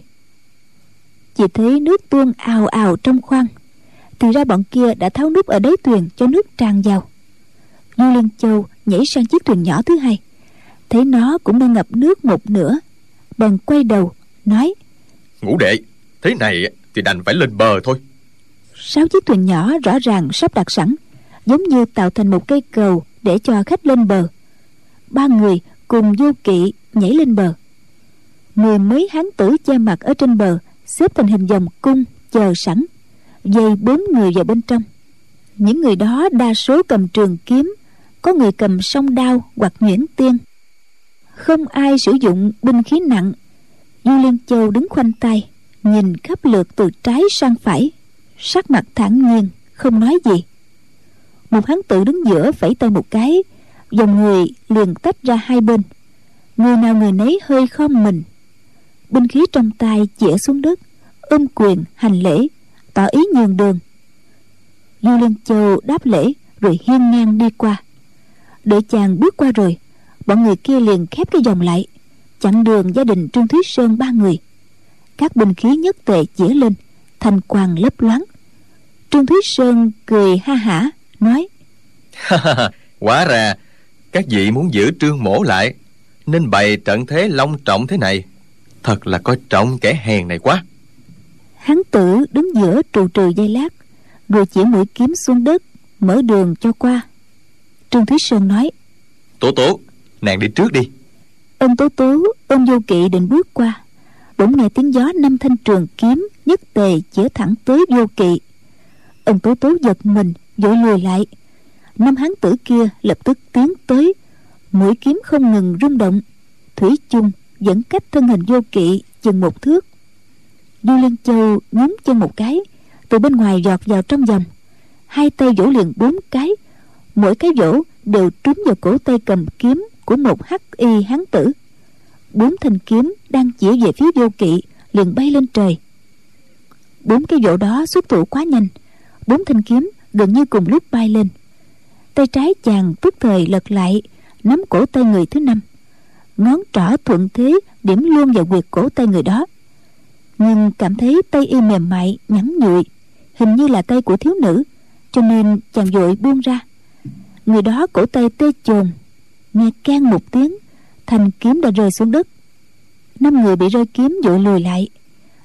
Chỉ thấy nước tuôn ào ào trong khoang thì ra bọn kia đã tháo nút ở đáy thuyền cho nước tràn vào. Du liên châu nhảy sang chiếc thuyền nhỏ thứ hai thấy nó cũng đang ngập nước một nửa bèn quay đầu nói ngũ đệ thế này thì đành phải lên bờ thôi. Sáu chiếc thuyền nhỏ rõ ràng sắp đặt sẵn giống như tạo thành một cây cầu để cho khách lên bờ. Ba người cùng du kỵ nhảy lên bờ. Mười mấy hán tử che mặt ở trên bờ, xếp thành hình vòng cung, chờ sẵn, dây bốn người vào bên trong. Những người đó đa số cầm trường kiếm, có người cầm song đao hoặc nhuyễn tiên. Không ai sử dụng binh khí nặng. Du liên châu đứng khoanh tay, nhìn khắp lượt từ trái sang phải, sắc mặt thản nhiên, không nói gì một hắn tự đứng giữa phẩy tay một cái, dòng người liền tách ra hai bên. Người nào người nấy hơi khom mình. Binh khí trong tay chĩa xuống đất, ôm quyền hành lễ, tỏ ý nhường đường. Du liên châu đáp lễ rồi hiên ngang đi qua. Đợi chàng bước qua rồi, bọn người kia liền khép cái dòng lại, chặn đường gia đình trương thúy sơn ba người. Các binh khí nhất tệ chĩa lên, thành quang lấp loáng. Trương thúy sơn cười ha hả nói. Hóa ra Các vị muốn giữ trương mổ lại Nên bày trận thế long trọng thế này. Thật là coi trọng kẻ hèn này quá. Hắn tử đứng giữa trù trừ dây lát rồi chỉ mũi kiếm xuống đất mở đường cho qua. Trương thúy sơn nói Tố tố Nàng đi trước đi. Ân tố tố ôm vô kỵ định bước qua. Bỗng nghe tiếng gió năm thanh trường kiếm nhất tề chĩa thẳng tới vô kỵ. Ân tố tố giật mình vội lùi lại. Năm hán tử kia lập tức tiến tới. Mũi kiếm không ngừng rung động. Thủy chung vẫn cách thân hình vô kỵ chừng một thước. Du liên châu nhún chân một cái, từ bên ngoài giọt vào trong vòng. Hai tay vỗ liền bốn cái. Mỗi cái vỗ đều trúng vào cổ tay cầm kiếm của một hắc y hán tử. Bốn thanh kiếm đang chỉ về phía vô kỵ liền bay lên trời. Bốn cái vỗ đó xuất thủ quá nhanh. Bốn thanh kiếm gần như cùng lúc bay lên. Tay trái chàng tức thời lật lại, nắm cổ tay người thứ năm. Ngón trỏ thuận thế điểm luôn vào quyệt cổ tay người đó. Nhưng cảm thấy tay y mềm mại, nhắn nhụi, hình như là tay của thiếu nữ, cho nên chàng vội buông ra. Người đó cổ tay tê chồn, nghe can một tiếng, thanh kiếm đã rơi xuống đất. Năm người bị rơi kiếm vội lùi lại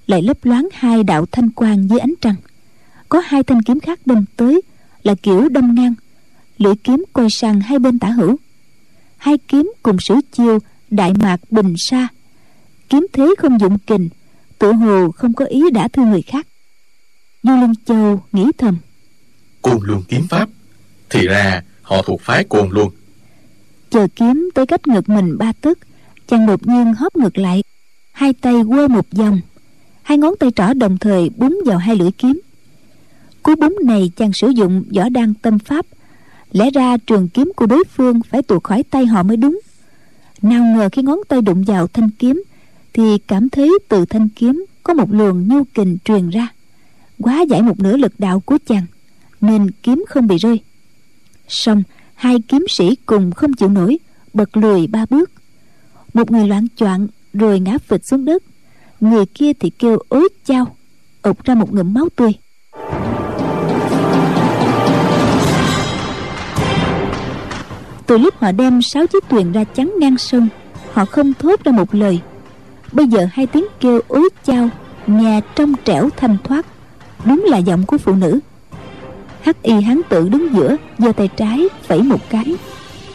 lại lấp loáng hai đạo thanh quang dưới ánh trăng có hai thanh kiếm khác đâm tới là kiểu đâm ngang. Lưỡi kiếm quay sang hai bên tả hữu. Hai kiếm cùng sử chiêu đại mạc bình sa. Kiếm thế không dụng kình tự hồ không có ý đã thương người khác. Du linh châu nghĩ thầm. Côn luân kiếm pháp thì ra họ thuộc phái côn luân. Chờ kiếm tới cách ngực mình ba tấc chàng đột nhiên hóp ngược lại hai tay quơ một vòng. Hai ngón tay trỏ đồng thời búng vào hai lưỡi kiếm cú búng này chàng sử dụng võ đan tâm pháp. Lẽ ra trường kiếm của đối phương phải tuột khỏi tay họ mới đúng. Nào ngờ khi ngón tay đụng vào thanh kiếm, thì cảm thấy từ thanh kiếm có một luồng nhu kình truyền ra. Quá giải một nửa lực đạo của chàng, nên kiếm không bị rơi. Song hai kiếm sĩ cùng không chịu nổi, bật lùi ba bước. Một người loạn choạng rồi ngã phịch xuống đất, người kia thì kêu ối chao ục ra một ngụm máu tươi. Từ lúc họ đem sáu chiếc thuyền ra chắn ngang sông, họ không thốt ra một lời. Bây giờ hai tiếng kêu ối chao nghe trong trẻo thanh thoát. Đúng là giọng của phụ nữ. Hắc y hán tự đứng giữa, giơ tay trái, phẩy một cái.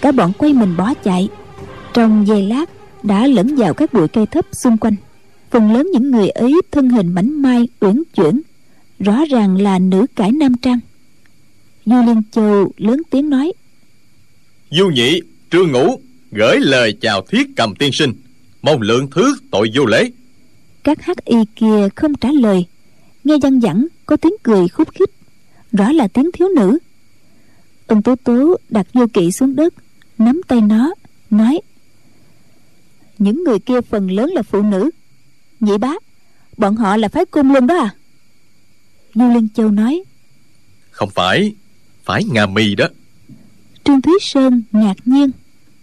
Cả bọn quay mình bỏ chạy. Trong giây lát, đã lẫn vào các bụi cây thấp xung quanh. Phần lớn những người ấy thân hình mảnh mai, uyển chuyển. Rõ ràng là nữ cải nam trang. Du liên châu lớn tiếng nói du nhị trương ngũ gửi lời chào thiết cầm tiên sinh. Mong lượng thứ tội vô lễ. Các hắc y kia không trả lời. Nghe văng vẳng có tiếng cười khúc khích. Rõ là tiếng thiếu nữ. Ông tố tố đặt vô kỵ xuống đất nắm tay nó nói những người kia phần lớn là phụ nữ. Nhị bá bọn họ là phái cung luôn đó à? Du liên châu nói không phải phái nga mi đó trương thúy sơn ngạc nhiên.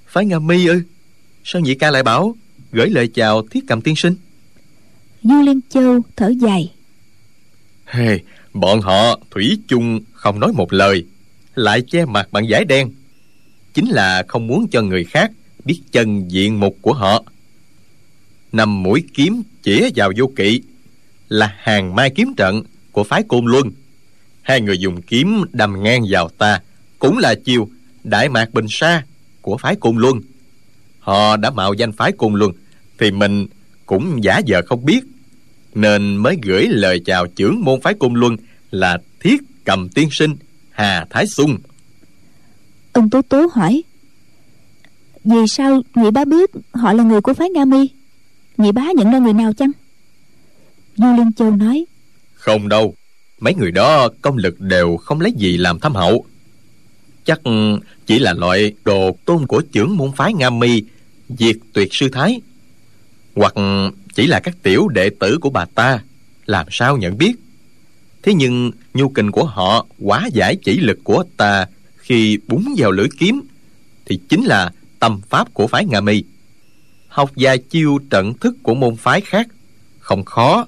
Phái nga mi ư? Sao nhị ca lại bảo gửi lời chào thiết cầm tiên sinh? Du liên châu thở dài. Hey, bọn họ thủy chung không nói một lời lại che mặt bằng giải đen. Chính là không muốn cho người khác biết chân diện mục của họ. Nằm mũi kiếm chĩa vào vô kỵ là hàng mai kiếm trận của phái côn luân. Hai người dùng kiếm đâm ngang vào ta cũng là chiều đại mạc bình sa của phái côn luân. Họ đã mạo danh phái côn luân thì mình cũng giả vờ không biết nên mới gửi lời chào trưởng môn phái côn luân là thiết cầm tiên sinh hà thái sung ông tố tố hỏi vì sao nhị bá biết họ là người của phái nga mi? Nhị bá nhận ra người nào chăng? Du liên châu nói không đâu mấy người đó công lực đều không lấy gì làm thâm hậu chắc chỉ là loại đồ tôn của trưởng môn phái nga mi, diệt tuyệt sư thái. Hoặc chỉ là các tiểu đệ tử của bà ta, làm sao nhận biết? Thế nhưng nhu kình của họ quá giải chỉ lực của ta khi búng vào lưỡi kiếm, thì chính là tâm pháp của phái nga mi. Học gia chiêu trận thức của môn phái khác, không khó.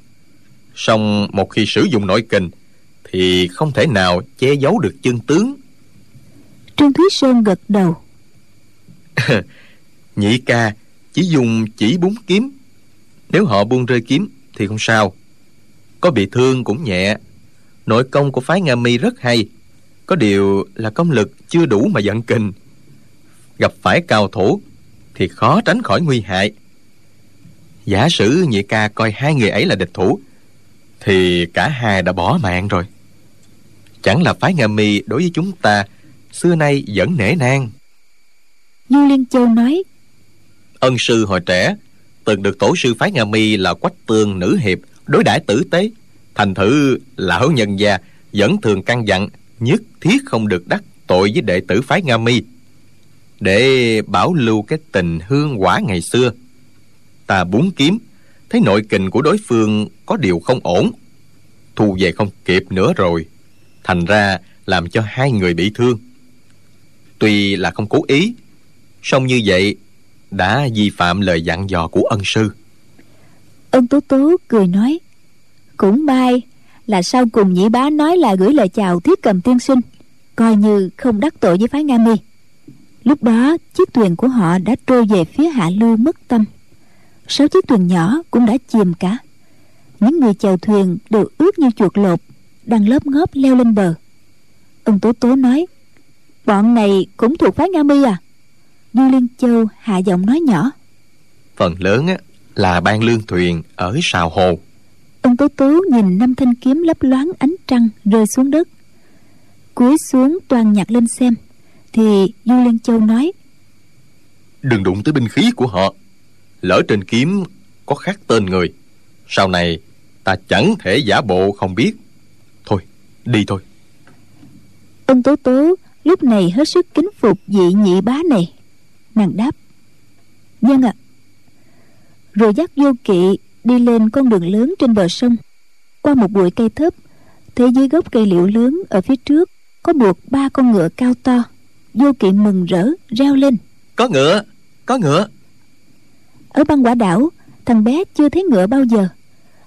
Song một khi sử dụng nội kình, thì không thể nào che giấu được chân tướng trương thúy sơn gật đầu. Nhị ca chỉ dùng chỉ búng kiếm. Nếu họ buông rơi kiếm thì không sao. Có bị thương cũng nhẹ. Nội công của phái nga mi rất hay. Có điều là công lực chưa đủ mà giận kình. Gặp phải cao thủ thì khó tránh khỏi nguy hại. Giả sử nhị ca coi hai người ấy là địch thủ, thì cả hai đã bỏ mạng rồi. Chẳng là phái nga mi đối với chúng ta xưa nay vẫn nể nang. Du liên châu nói ân sư hồi trẻ từng được tổ sư phái nga mi là quách tương nữ hiệp đối đãi tử tế. Thành thử lão nhân gia vẫn thường căn dặn nhất thiết không được đắc tội với đệ tử phái nga mi để bảo lưu cái tình hương quả ngày xưa. Ta búng kiếm thấy nội kình của đối phương có điều không ổn. Thu về không kịp nữa rồi thành ra làm cho hai người bị thương tuy là không cố ý, song như vậy đã vi phạm lời dặn dò của ân sư. Ân tố tố cười nói, cũng may là sau cùng nhĩ bá nói là gửi lời chào thiết cầm tiên sinh, coi như không đắc tội với phái nga mi. Lúc đó, chiếc thuyền của họ đã trôi về phía hạ lưu mất tâm. Sáu chiếc thuyền nhỏ cũng đã chìm cả. Những người chèo thuyền đều ướt như chuột lột, đang lớp ngóp leo lên bờ. Ông tố tố nói bọn này cũng thuộc phái nga mi à? Du liên châu hạ giọng nói nhỏ. Phần lớn á, là ban lương thuyền ở sào hồ. Ông tố tố nhìn năm thanh kiếm lấp loáng ánh trăng rơi xuống đất. Cúi xuống toàn nhặt lên xem thì du liên châu nói đừng đụng tới binh khí của họ. Lỡ trên kiếm có khắc tên người sau này ta chẳng thể giả bộ không biết. Thôi đi thôi. Ông tố tố lúc này hết sức kính phục vị nhị bá này. Nàng đáp vâng ạ. Rồi dắt vô kỵ đi lên con đường lớn trên bờ sông. Qua một bụi cây thấp thế dưới gốc cây liễu lớn ở phía trước có buộc ba con ngựa cao to. Vô kỵ mừng rỡ reo lên có ngựa có ngựa. Ở băng quả đảo thằng bé chưa thấy ngựa bao giờ.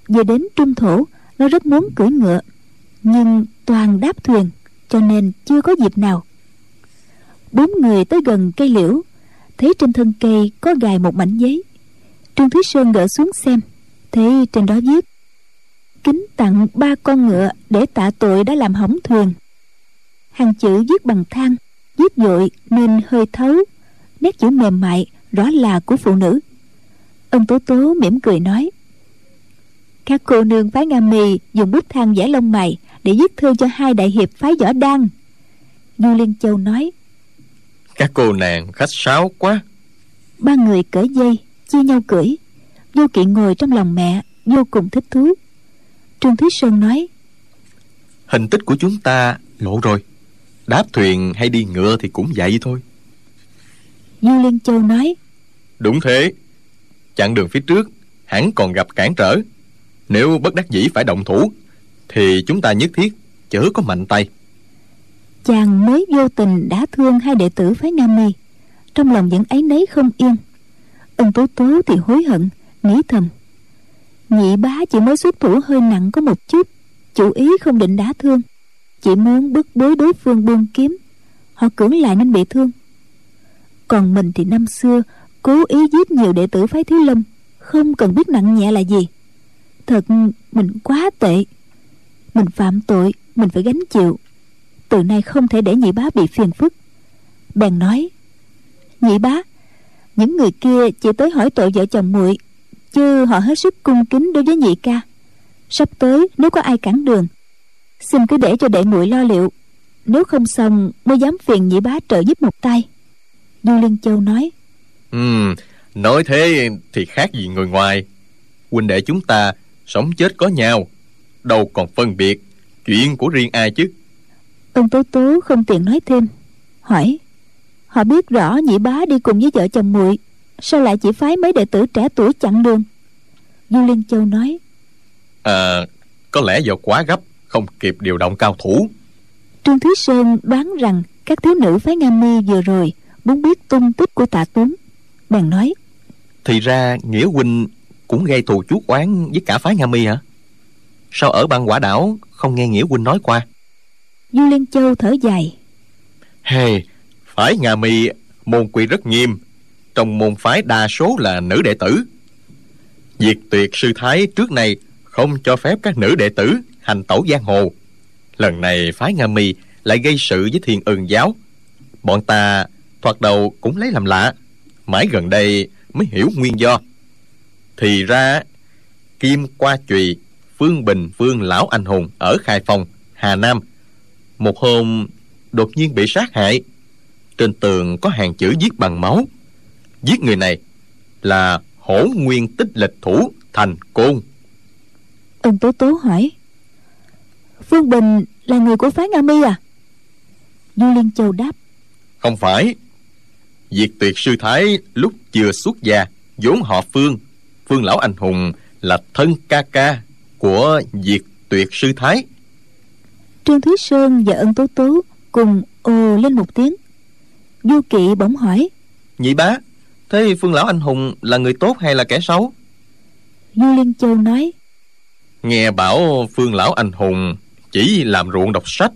Về đến trung thổ nó rất muốn cưỡi ngựa nhưng toàn đáp thuyền cho nên chưa có dịp nào bốn người tới gần cây liễu, thấy trên thân cây có gài một mảnh giấy. Trương thúy sơn gỡ xuống xem, thấy trên đó viết, kính tặng ba con ngựa để tạ tội đã làm hỏng thuyền. Hàng chữ viết bằng than, viết dội nên hơi thấu, nét chữ mềm mại, rõ là của phụ nữ. Ông tố tố mỉm cười nói, các cô nương phái nga mì dùng bút than vẽ lông mày để viết thư cho hai đại hiệp phái võ đăng du liên châu nói các cô nàng khách sáo quá. Ba người cởi dây chia nhau cưỡi. Vô kỵ ngồi trong lòng mẹ vô cùng thích thú. Trương thúy sơn nói hình tích của chúng ta lộ rồi. Đáp thuyền hay đi ngựa thì cũng vậy thôi. Du liên châu nói đúng thế. Chặng đường phía trước hẳn còn gặp cản trở. Nếu bất đắc dĩ phải động thủ thì chúng ta nhất thiết chớ có mạnh tay chàng mới vô tình đã thương hai đệ tử phái nam mi. Trong lòng vẫn ấy nấy không yên. Ân tố tố thì hối hận, nghĩ thầm. Nhị bá chỉ mới xuất thủ hơi nặng có một chút, chủ ý không định đá thương. Chỉ muốn bức bối đối phương buông kiếm. Họ cưỡng lại nên bị thương. Còn mình thì năm xưa, cố ý giết nhiều đệ tử phái thiếu lâm, không cần biết nặng nhẹ là gì. Thật, mình quá tệ. Mình phạm tội, mình phải gánh chịu từ nay không thể để nhị bá bị phiền phức. Bèn nói, nhị bá, những người kia chỉ tới hỏi tội vợ chồng muội, chứ họ hết sức cung kính đối với nhị ca. Sắp tới, nếu có ai cản đường, xin cứ để cho đệ muội lo liệu. Nếu không xong, mới dám phiền nhị bá trợ giúp một tay. Du liên châu nói ừ nói thế thì khác gì người ngoài. Huynh đệ chúng ta sống chết có nhau, đâu còn phân biệt chuyện của riêng ai chứ? Ông tố tố không tiện nói thêm. Hỏi họ biết rõ nhị bá đi cùng với vợ chồng muội sao lại chỉ phái mấy đệ tử trẻ tuổi chặn đường? Du liên châu nói à có lẽ do quá gấp không kịp điều động cao thủ. Trương thúy sơn đoán rằng các thiếu nữ phái nga mi vừa rồi muốn biết tung tích của tạ tuấn bèn nói thì ra nghĩa huynh cũng gây thù chuốc oán với cả phái nga mi hả? Sao ở băng quả đảo không nghe nghĩa huynh nói qua du liên châu thở dài. Hey phái Ngà mi môn quy rất nghiêm. Trong môn phái đa số là nữ đệ tử. Diệt tuyệt sư thái trước nay không cho phép các nữ đệ tử hành tẩu giang hồ. Lần này phái nga mi lại gây sự với thiên ưng giáo. Bọn ta thoạt đầu cũng lấy làm lạ. Mãi gần đây mới hiểu nguyên do. Thì ra, kim qua chùy, phương bình phương lão anh hùng ở khai phong, hà nam một hôm đột nhiên bị sát hại. Trên tường có hàng chữ viết bằng máu. Giết người này là hổ nguyên tích lịch thủ thành côn. Ân tố tố hỏi phương bình là người của phái nga mi à? Du liên châu đáp không phải. Diệt tuyệt sư thái lúc chưa xuất gia vốn họ phương phương lão anh hùng là thân ca ca của diệt tuyệt sư thái trương thúy sơn và ân tố tố cùng ồ lên một tiếng. Du kỵ bỗng hỏi nhị bá thế phương lão anh hùng là người tốt hay là kẻ xấu? Du liên châu nói nghe bảo phương lão anh hùng chỉ làm ruộng đọc sách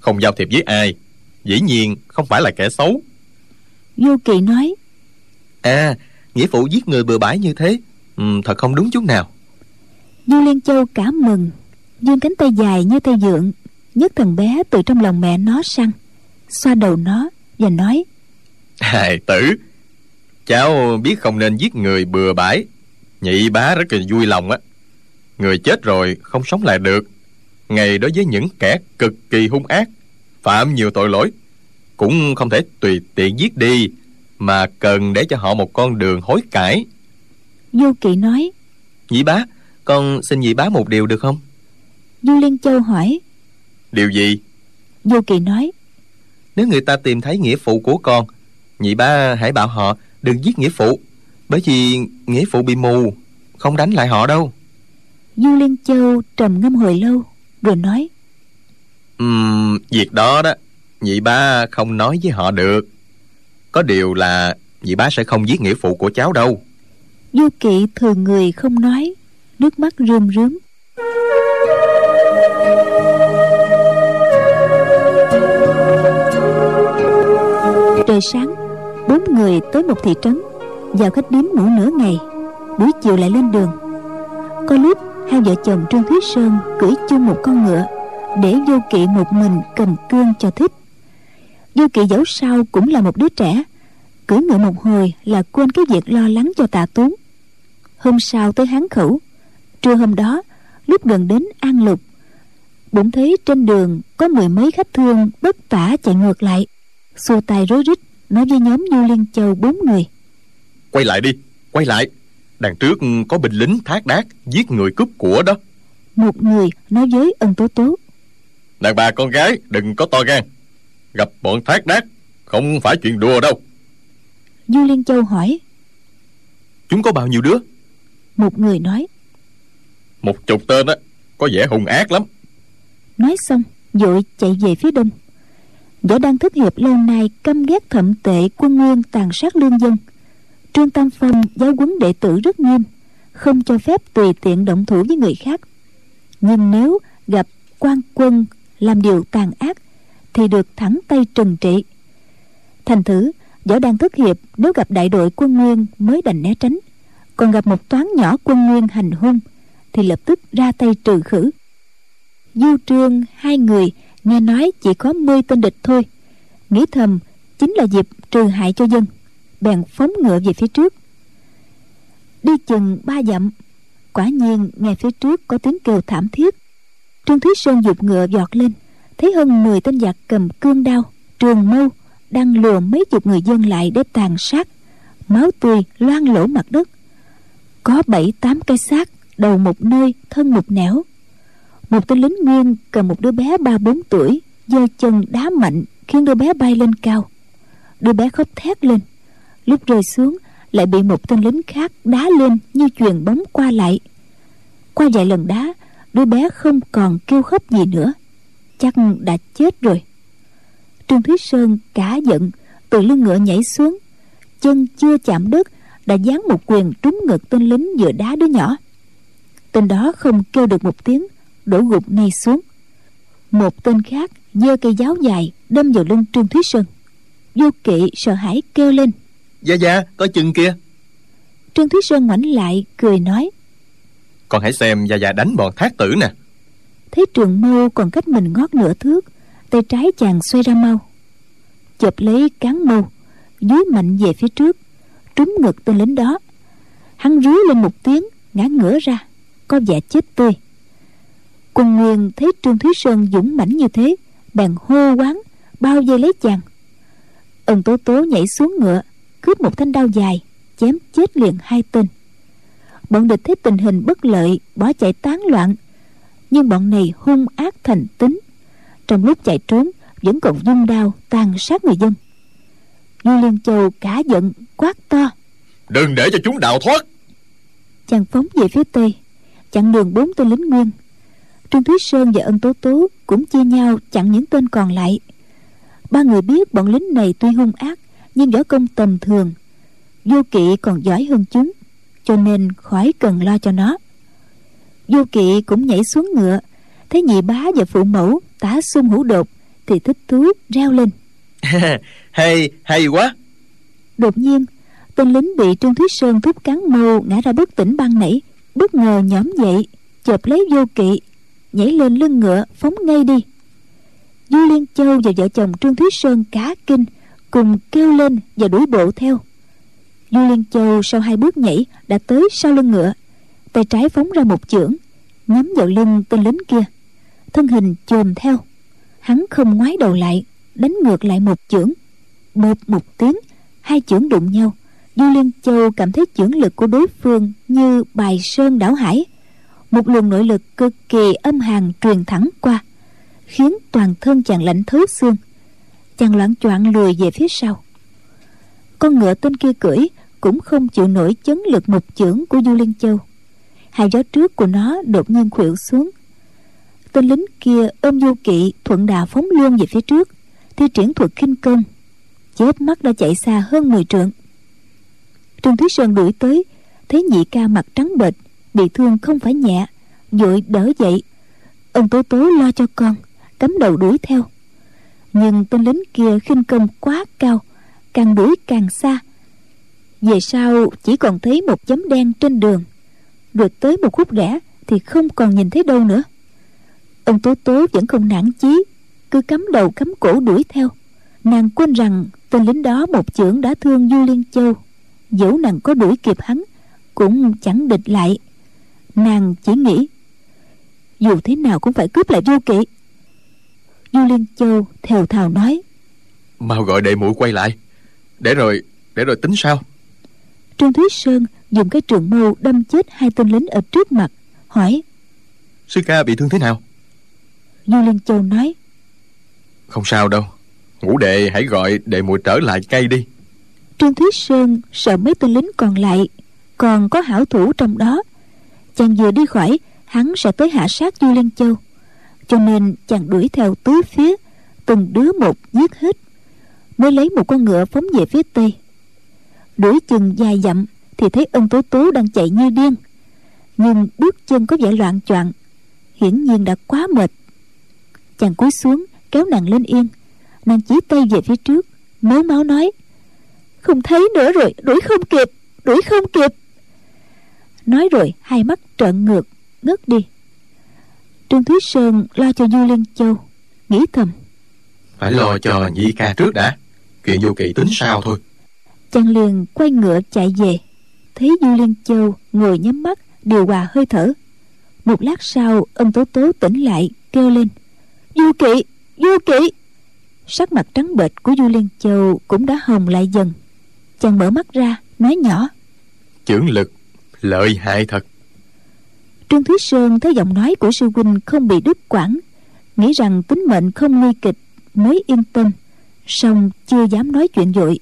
không giao thiệp với ai dĩ nhiên không phải là kẻ xấu. Du kỳ nói à nghĩa phụ giết người bừa bãi như thế ừ, thật không đúng chút nào. Du liên châu cảm mừng dương cánh tay dài như tay dượng nhấc thằng bé từ trong lòng mẹ nó sang xoa đầu nó và nói hài tử cháu biết không nên giết người bừa bãi. Nhị bá rất là vui lòng á. Người chết rồi không sống lại được. Ngày đối với những kẻ cực kỳ hung ác phạm nhiều tội lỗi cũng không thể tùy tiện giết đi mà cần để cho họ một con đường hối cải. Du kỵ nói nhị bá con xin nhị bá một điều được không? Du liên châu hỏi điều gì? Du kỳ nói nếu người ta tìm thấy nghĩa phụ của con nhị bá hãy bảo họ đừng giết nghĩa phụ bởi vì nghĩa phụ bị mù không đánh lại họ đâu. Du liên châu trầm ngâm hồi lâu rồi nói Ừm, việc đó đó nhị ba không nói với họ được. Có điều là nhị bá sẽ không giết nghĩa phụ của cháu đâu. Du kỵ thường người không nói nước mắt rơm rớm trời sáng, bốn người tới một thị trấn, vào khách điếm ngủ nửa ngày, buổi chiều lại lên đường. Có lúc, hai vợ chồng trương thúy sơn cưỡi chung một con ngựa để vô kỵ một mình cầm cương cho thích. Vô kỵ dẫu sao cũng là một đứa trẻ, cưỡi ngựa một hồi là quên cái việc lo lắng cho tạ tuấn hôm sau tới hán khẩu, trưa hôm đó, lúc gần đến an lục, bỗng thấy trên đường có mười mấy khách thương bất tả chạy ngược lại xua tay rối rít nói với nhóm du liên châu bốn người. Quay lại đi quay lại. Đằng trước có binh lính thác đát giết người cướp của đó. Một người nói với ân tố tố. Đàn bà con gái đừng có to gan. Gặp bọn thác đát không phải chuyện đùa đâu. Du liên châu hỏi. Chúng có bao nhiêu đứa? Một người nói. Một chục tên á có vẻ hung ác lắm. Nói xong vội chạy về phía đông võ đang Thức hiệp lâu nay căm ghét thậm tệ quân nguyên tàn sát lương dân. Trương tam phong giáo huấn đệ tử rất nghiêm, không cho phép tùy tiện động thủ với người khác. Nhưng nếu gặp quan quân làm điều tàn ác, thì được thẳng tay trừng trị. Thành thử võ đang thất hiệp nếu gặp đại đội quân nguyên mới đành né tránh, còn gặp một toán nhỏ quân nguyên hành hung, thì lập tức ra tay trừ khử. Du trương, hai người nghe nói chỉ có mươi tên địch thôi. Nghĩ thầm, chính là dịp trừ hại cho dân. Bèn phóng ngựa về phía trước. Đi chừng ba dặm, quả nhiên nghe phía trước có tiếng kêu thảm thiết. Trương thúy sơn dục ngựa giọt lên, thấy hơn 10 tên giặc cầm cương đao, trường mâu đang lùa mấy chục người dân lại để tàn sát. Máu tươi loang lổ mặt đất. Có bảy tám cái xác, đầu một nơi, thân một nẻo một tên lính nguyên cầm một đứa bé ba bốn tuổi giơ chân đá mạnh, khiến đứa bé bay lên cao. Đứa bé khóc thét lên. Lúc rơi xuống, lại bị một tên lính khác đá lên như chuyền bóng qua lại. Qua vài lần đá, đứa bé không còn kêu khóc gì nữa. Chắc đã chết rồi. Trương thúy sơn cả giận, từ lưng ngựa nhảy xuống. Chân chưa chạm đất, đã giáng một quyền trúng ngực tên lính vừa đá đứa nhỏ. Tên đó không kêu được một tiếng đổ gục ngay xuống. Một tên khác giơ cây giáo dài đâm vào lưng trương thúy sơn. Vô kỵ sợ hãi kêu lên. Dạ dạ có chừng kia trương thúy sơn ngoảnh lại cười nói. Con hãy xem dạ dạ đánh bọn thác tử nè. Thấy trường mâu còn cách mình ngót nửa thước tay trái chàng xoay ra mau. Chụp lấy cán mâu dúi mạnh về phía trước trúng ngực tên lính đó. Hắn rú lên một tiếng ngã ngửa ra có vẻ chết tươi quân nguyên thấy trương thúy sơn dũng mãnh như thế bèn hô quán bao vây lấy chàng. Ân tố tố nhảy xuống ngựa cướp một thanh đao dài chém chết liền hai tên. Bọn địch thấy tình hình bất lợi bỏ chạy tán loạn. Nhưng bọn này hung ác thành tính. Trong lúc chạy trốn vẫn còn dung đao tàn sát người dân. Du liên châu cả giận quát to. Đừng để cho chúng đào thoát. Chàng phóng về phía tây chặn đường bốn tên lính nguyên trương thúy sơn và ân tố tố cũng chia nhau chặn những tên còn lại. Ba người biết bọn lính này tuy hung ác nhưng võ công tầm thường. Vô kỵ còn giỏi hơn chúng cho nên khỏi cần lo cho nó. Vô kỵ cũng nhảy xuống ngựa thấy nhị bá và phụ mẫu tả xung hữu đột thì thích thú reo lên. Hay hay quá! Đột nhiên tên lính bị trương thúy sơn thúc cán mâu ngã ra bất tỉnh ban nãy bất ngờ nhõm dậy chộp lấy vô kỵ nhảy lên lưng ngựa, phóng ngay đi. Du liên châu và vợ chồng trương thúy sơn cá kinh, cùng kêu lên và đuổi bộ theo. Du liên châu sau hai bước nhảy đã tới sau lưng ngựa, tay trái phóng ra một chưởng, nhắm vào lưng tên lính kia. Thân hình chồm theo, hắn không ngoái đầu lại, đánh ngược lại một chưởng. Bột một tiếng, hai chưởng đụng nhau. Du liên châu cảm thấy chưởng lực của đối phương như bài sơn đảo hải một luồng nội lực cực kỳ âm hàn truyền thẳng qua, khiến toàn thân chàng lạnh thấu xương. Chàng loạn choạng lùi về phía sau. Con ngựa tên kia cưỡi cũng không chịu nổi chấn lực một chưởng của du liên châu. Hai gió trước của nó đột nhiên khuỵu xuống. Tên lính kia ôm du kỵ thuận đà phóng luôn về phía trước, thi triển thuật khinh công. Chớp mắt đã chạy xa hơn 10 trượng. Trương thúy sơn đuổi tới, thấy nhị ca mặt trắng bệch bị thương không phải nhẹ, vội đỡ dậy. Ông tố tố lo cho con, cắm đầu đuổi theo. Nhưng tên lính kia khinh công quá cao, càng đuổi càng xa. Về sau chỉ còn thấy một chấm đen trên đường. Rồi tới một khúc rẽ thì không còn nhìn thấy đâu nữa. Ông tố tố vẫn không nản chí, cứ cắm đầu cắm cổ đuổi theo. Nàng quên rằng tên lính đó một chưởng đã thương du liên châu. Dẫu nàng có đuổi kịp hắn, cũng chẳng địch lại nàng chỉ nghĩ dù thế nào cũng phải cướp lại vô kỵ. Du liên châu thều thào nói mau gọi đệ muội quay lại. Để rồi để rồi tính sao? Trương thúy sơn dùng cái trường mâu đâm chết hai tên lính ở trước mặt hỏi sư ca bị thương thế nào? Du liên châu nói không sao đâu. Ngũ đệ hãy gọi đệ muội trở lại cây đi. Trương thúy sơn sợ mấy tên lính còn lại còn có hảo thủ trong đó chàng vừa đi khỏi, hắn sẽ tới hạ sát du liên châu. Cho nên chàng đuổi theo tứ phía, từng đứa một giết hết, mới lấy một con ngựa phóng về phía tây. Đuổi chừng dài dặm thì thấy ân tố tố đang chạy như điên, nhưng bước chân có vẻ loạn choạng, hiển nhiên đã quá mệt. Chàng cúi xuống, kéo nàng lên yên. Nàng chỉ tay về phía trước mếu máu nói, không thấy nữa rồi, đuổi không kịp, đuổi không kịp nói rồi hai mắt trợn ngược ngất đi. Trương thúy sơn lo cho du liên châu nghĩ thầm. Phải lo cho nhị ca trước đã chuyện vô kỵ tính sao thôi. Chàng liền quay ngựa chạy về. Thấy du liên châu ngồi nhắm mắt điều hòa hơi thở. Một lát sau ân tố tố tỉnh lại kêu lên. Du kỵ du kỵ! Sắc mặt trắng bệch của du liên châu cũng đã hồng lại dần. Chàng mở mắt ra nói nhỏ. Chưởng lực lợi hại thật. Trương thúy sơn thấy giọng nói của sư huynh không bị đứt quãng nghĩ rằng tính mệnh không nguy kịch mới yên tâm song chưa dám nói chuyện vội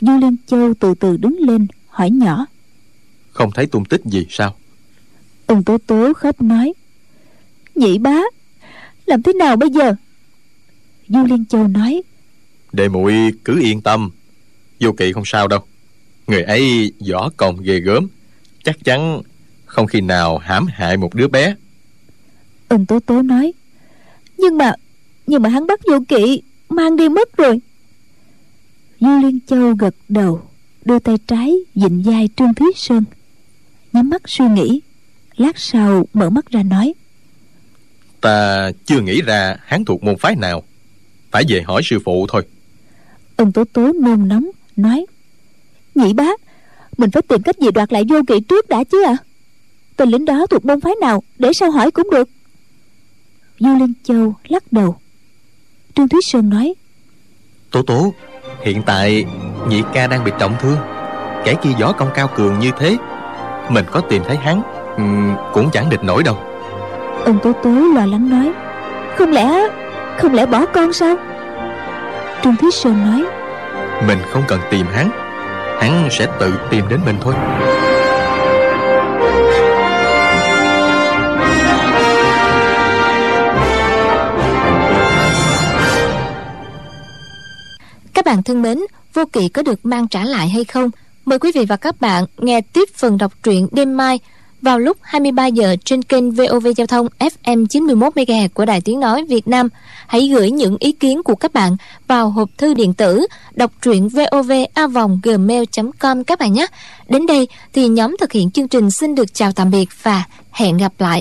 du liên châu từ từ đứng lên hỏi nhỏ. Không thấy tung tích gì sao? Ông tố tố khóc nói. Nhị bá làm thế nào bây giờ? Du liên châu nói. Đệ muội cứ yên tâm vô kỵ không sao đâu. Người ấy võ công ghê gớm chắc chắn không khi nào hãm hại một đứa bé. Ông tố tố nói nhưng mà nhưng mà hắn bắt vô kỵ mang đi mất rồi. Du liên châu gật đầu đưa tay trái dịnh vai trương thúy sơn. Nhắm mắt suy nghĩ lát sau mở mắt ra nói ta chưa nghĩ ra hắn thuộc môn phái nào. Phải về hỏi sư phụ thôi. Ông tố tố nôn nóng nói nhị bá mình phải tìm cách gì đoạt lại vô kỵ trước đã chứ ạ? À? tên lính đó thuộc môn phái nào? Để sao hỏi cũng được. Du liên châu lắc đầu. Trương thúy sơn nói tố tố hiện tại nhị ca đang bị trọng thương. Kẻ kia võ công cao cường như thế mình có tìm thấy hắn cũng chẳng địch nổi đâu. Ông tố tố lo lắng nói không lẽ không lẽ bỏ con sao? Trương thúy sơn nói mình không cần tìm hắn hắn sẽ tự tìm đến mình thôi Các bạn thân mến, vô kỵ có được mang trả lại hay không? Mời quý vị và các bạn nghe tiếp phần đọc truyện đêm mai vào lúc 23 giờ trên kênh VOV Giao thông FM 91 MHz của Đài Tiếng nói Việt Nam. Hãy gửi những ý kiến của các bạn vào hộp thư điện tử đọc truyện vovavonggmail.com các bạn nhé. Đến đây thì nhóm thực hiện chương trình xin được chào tạm biệt và hẹn gặp lại.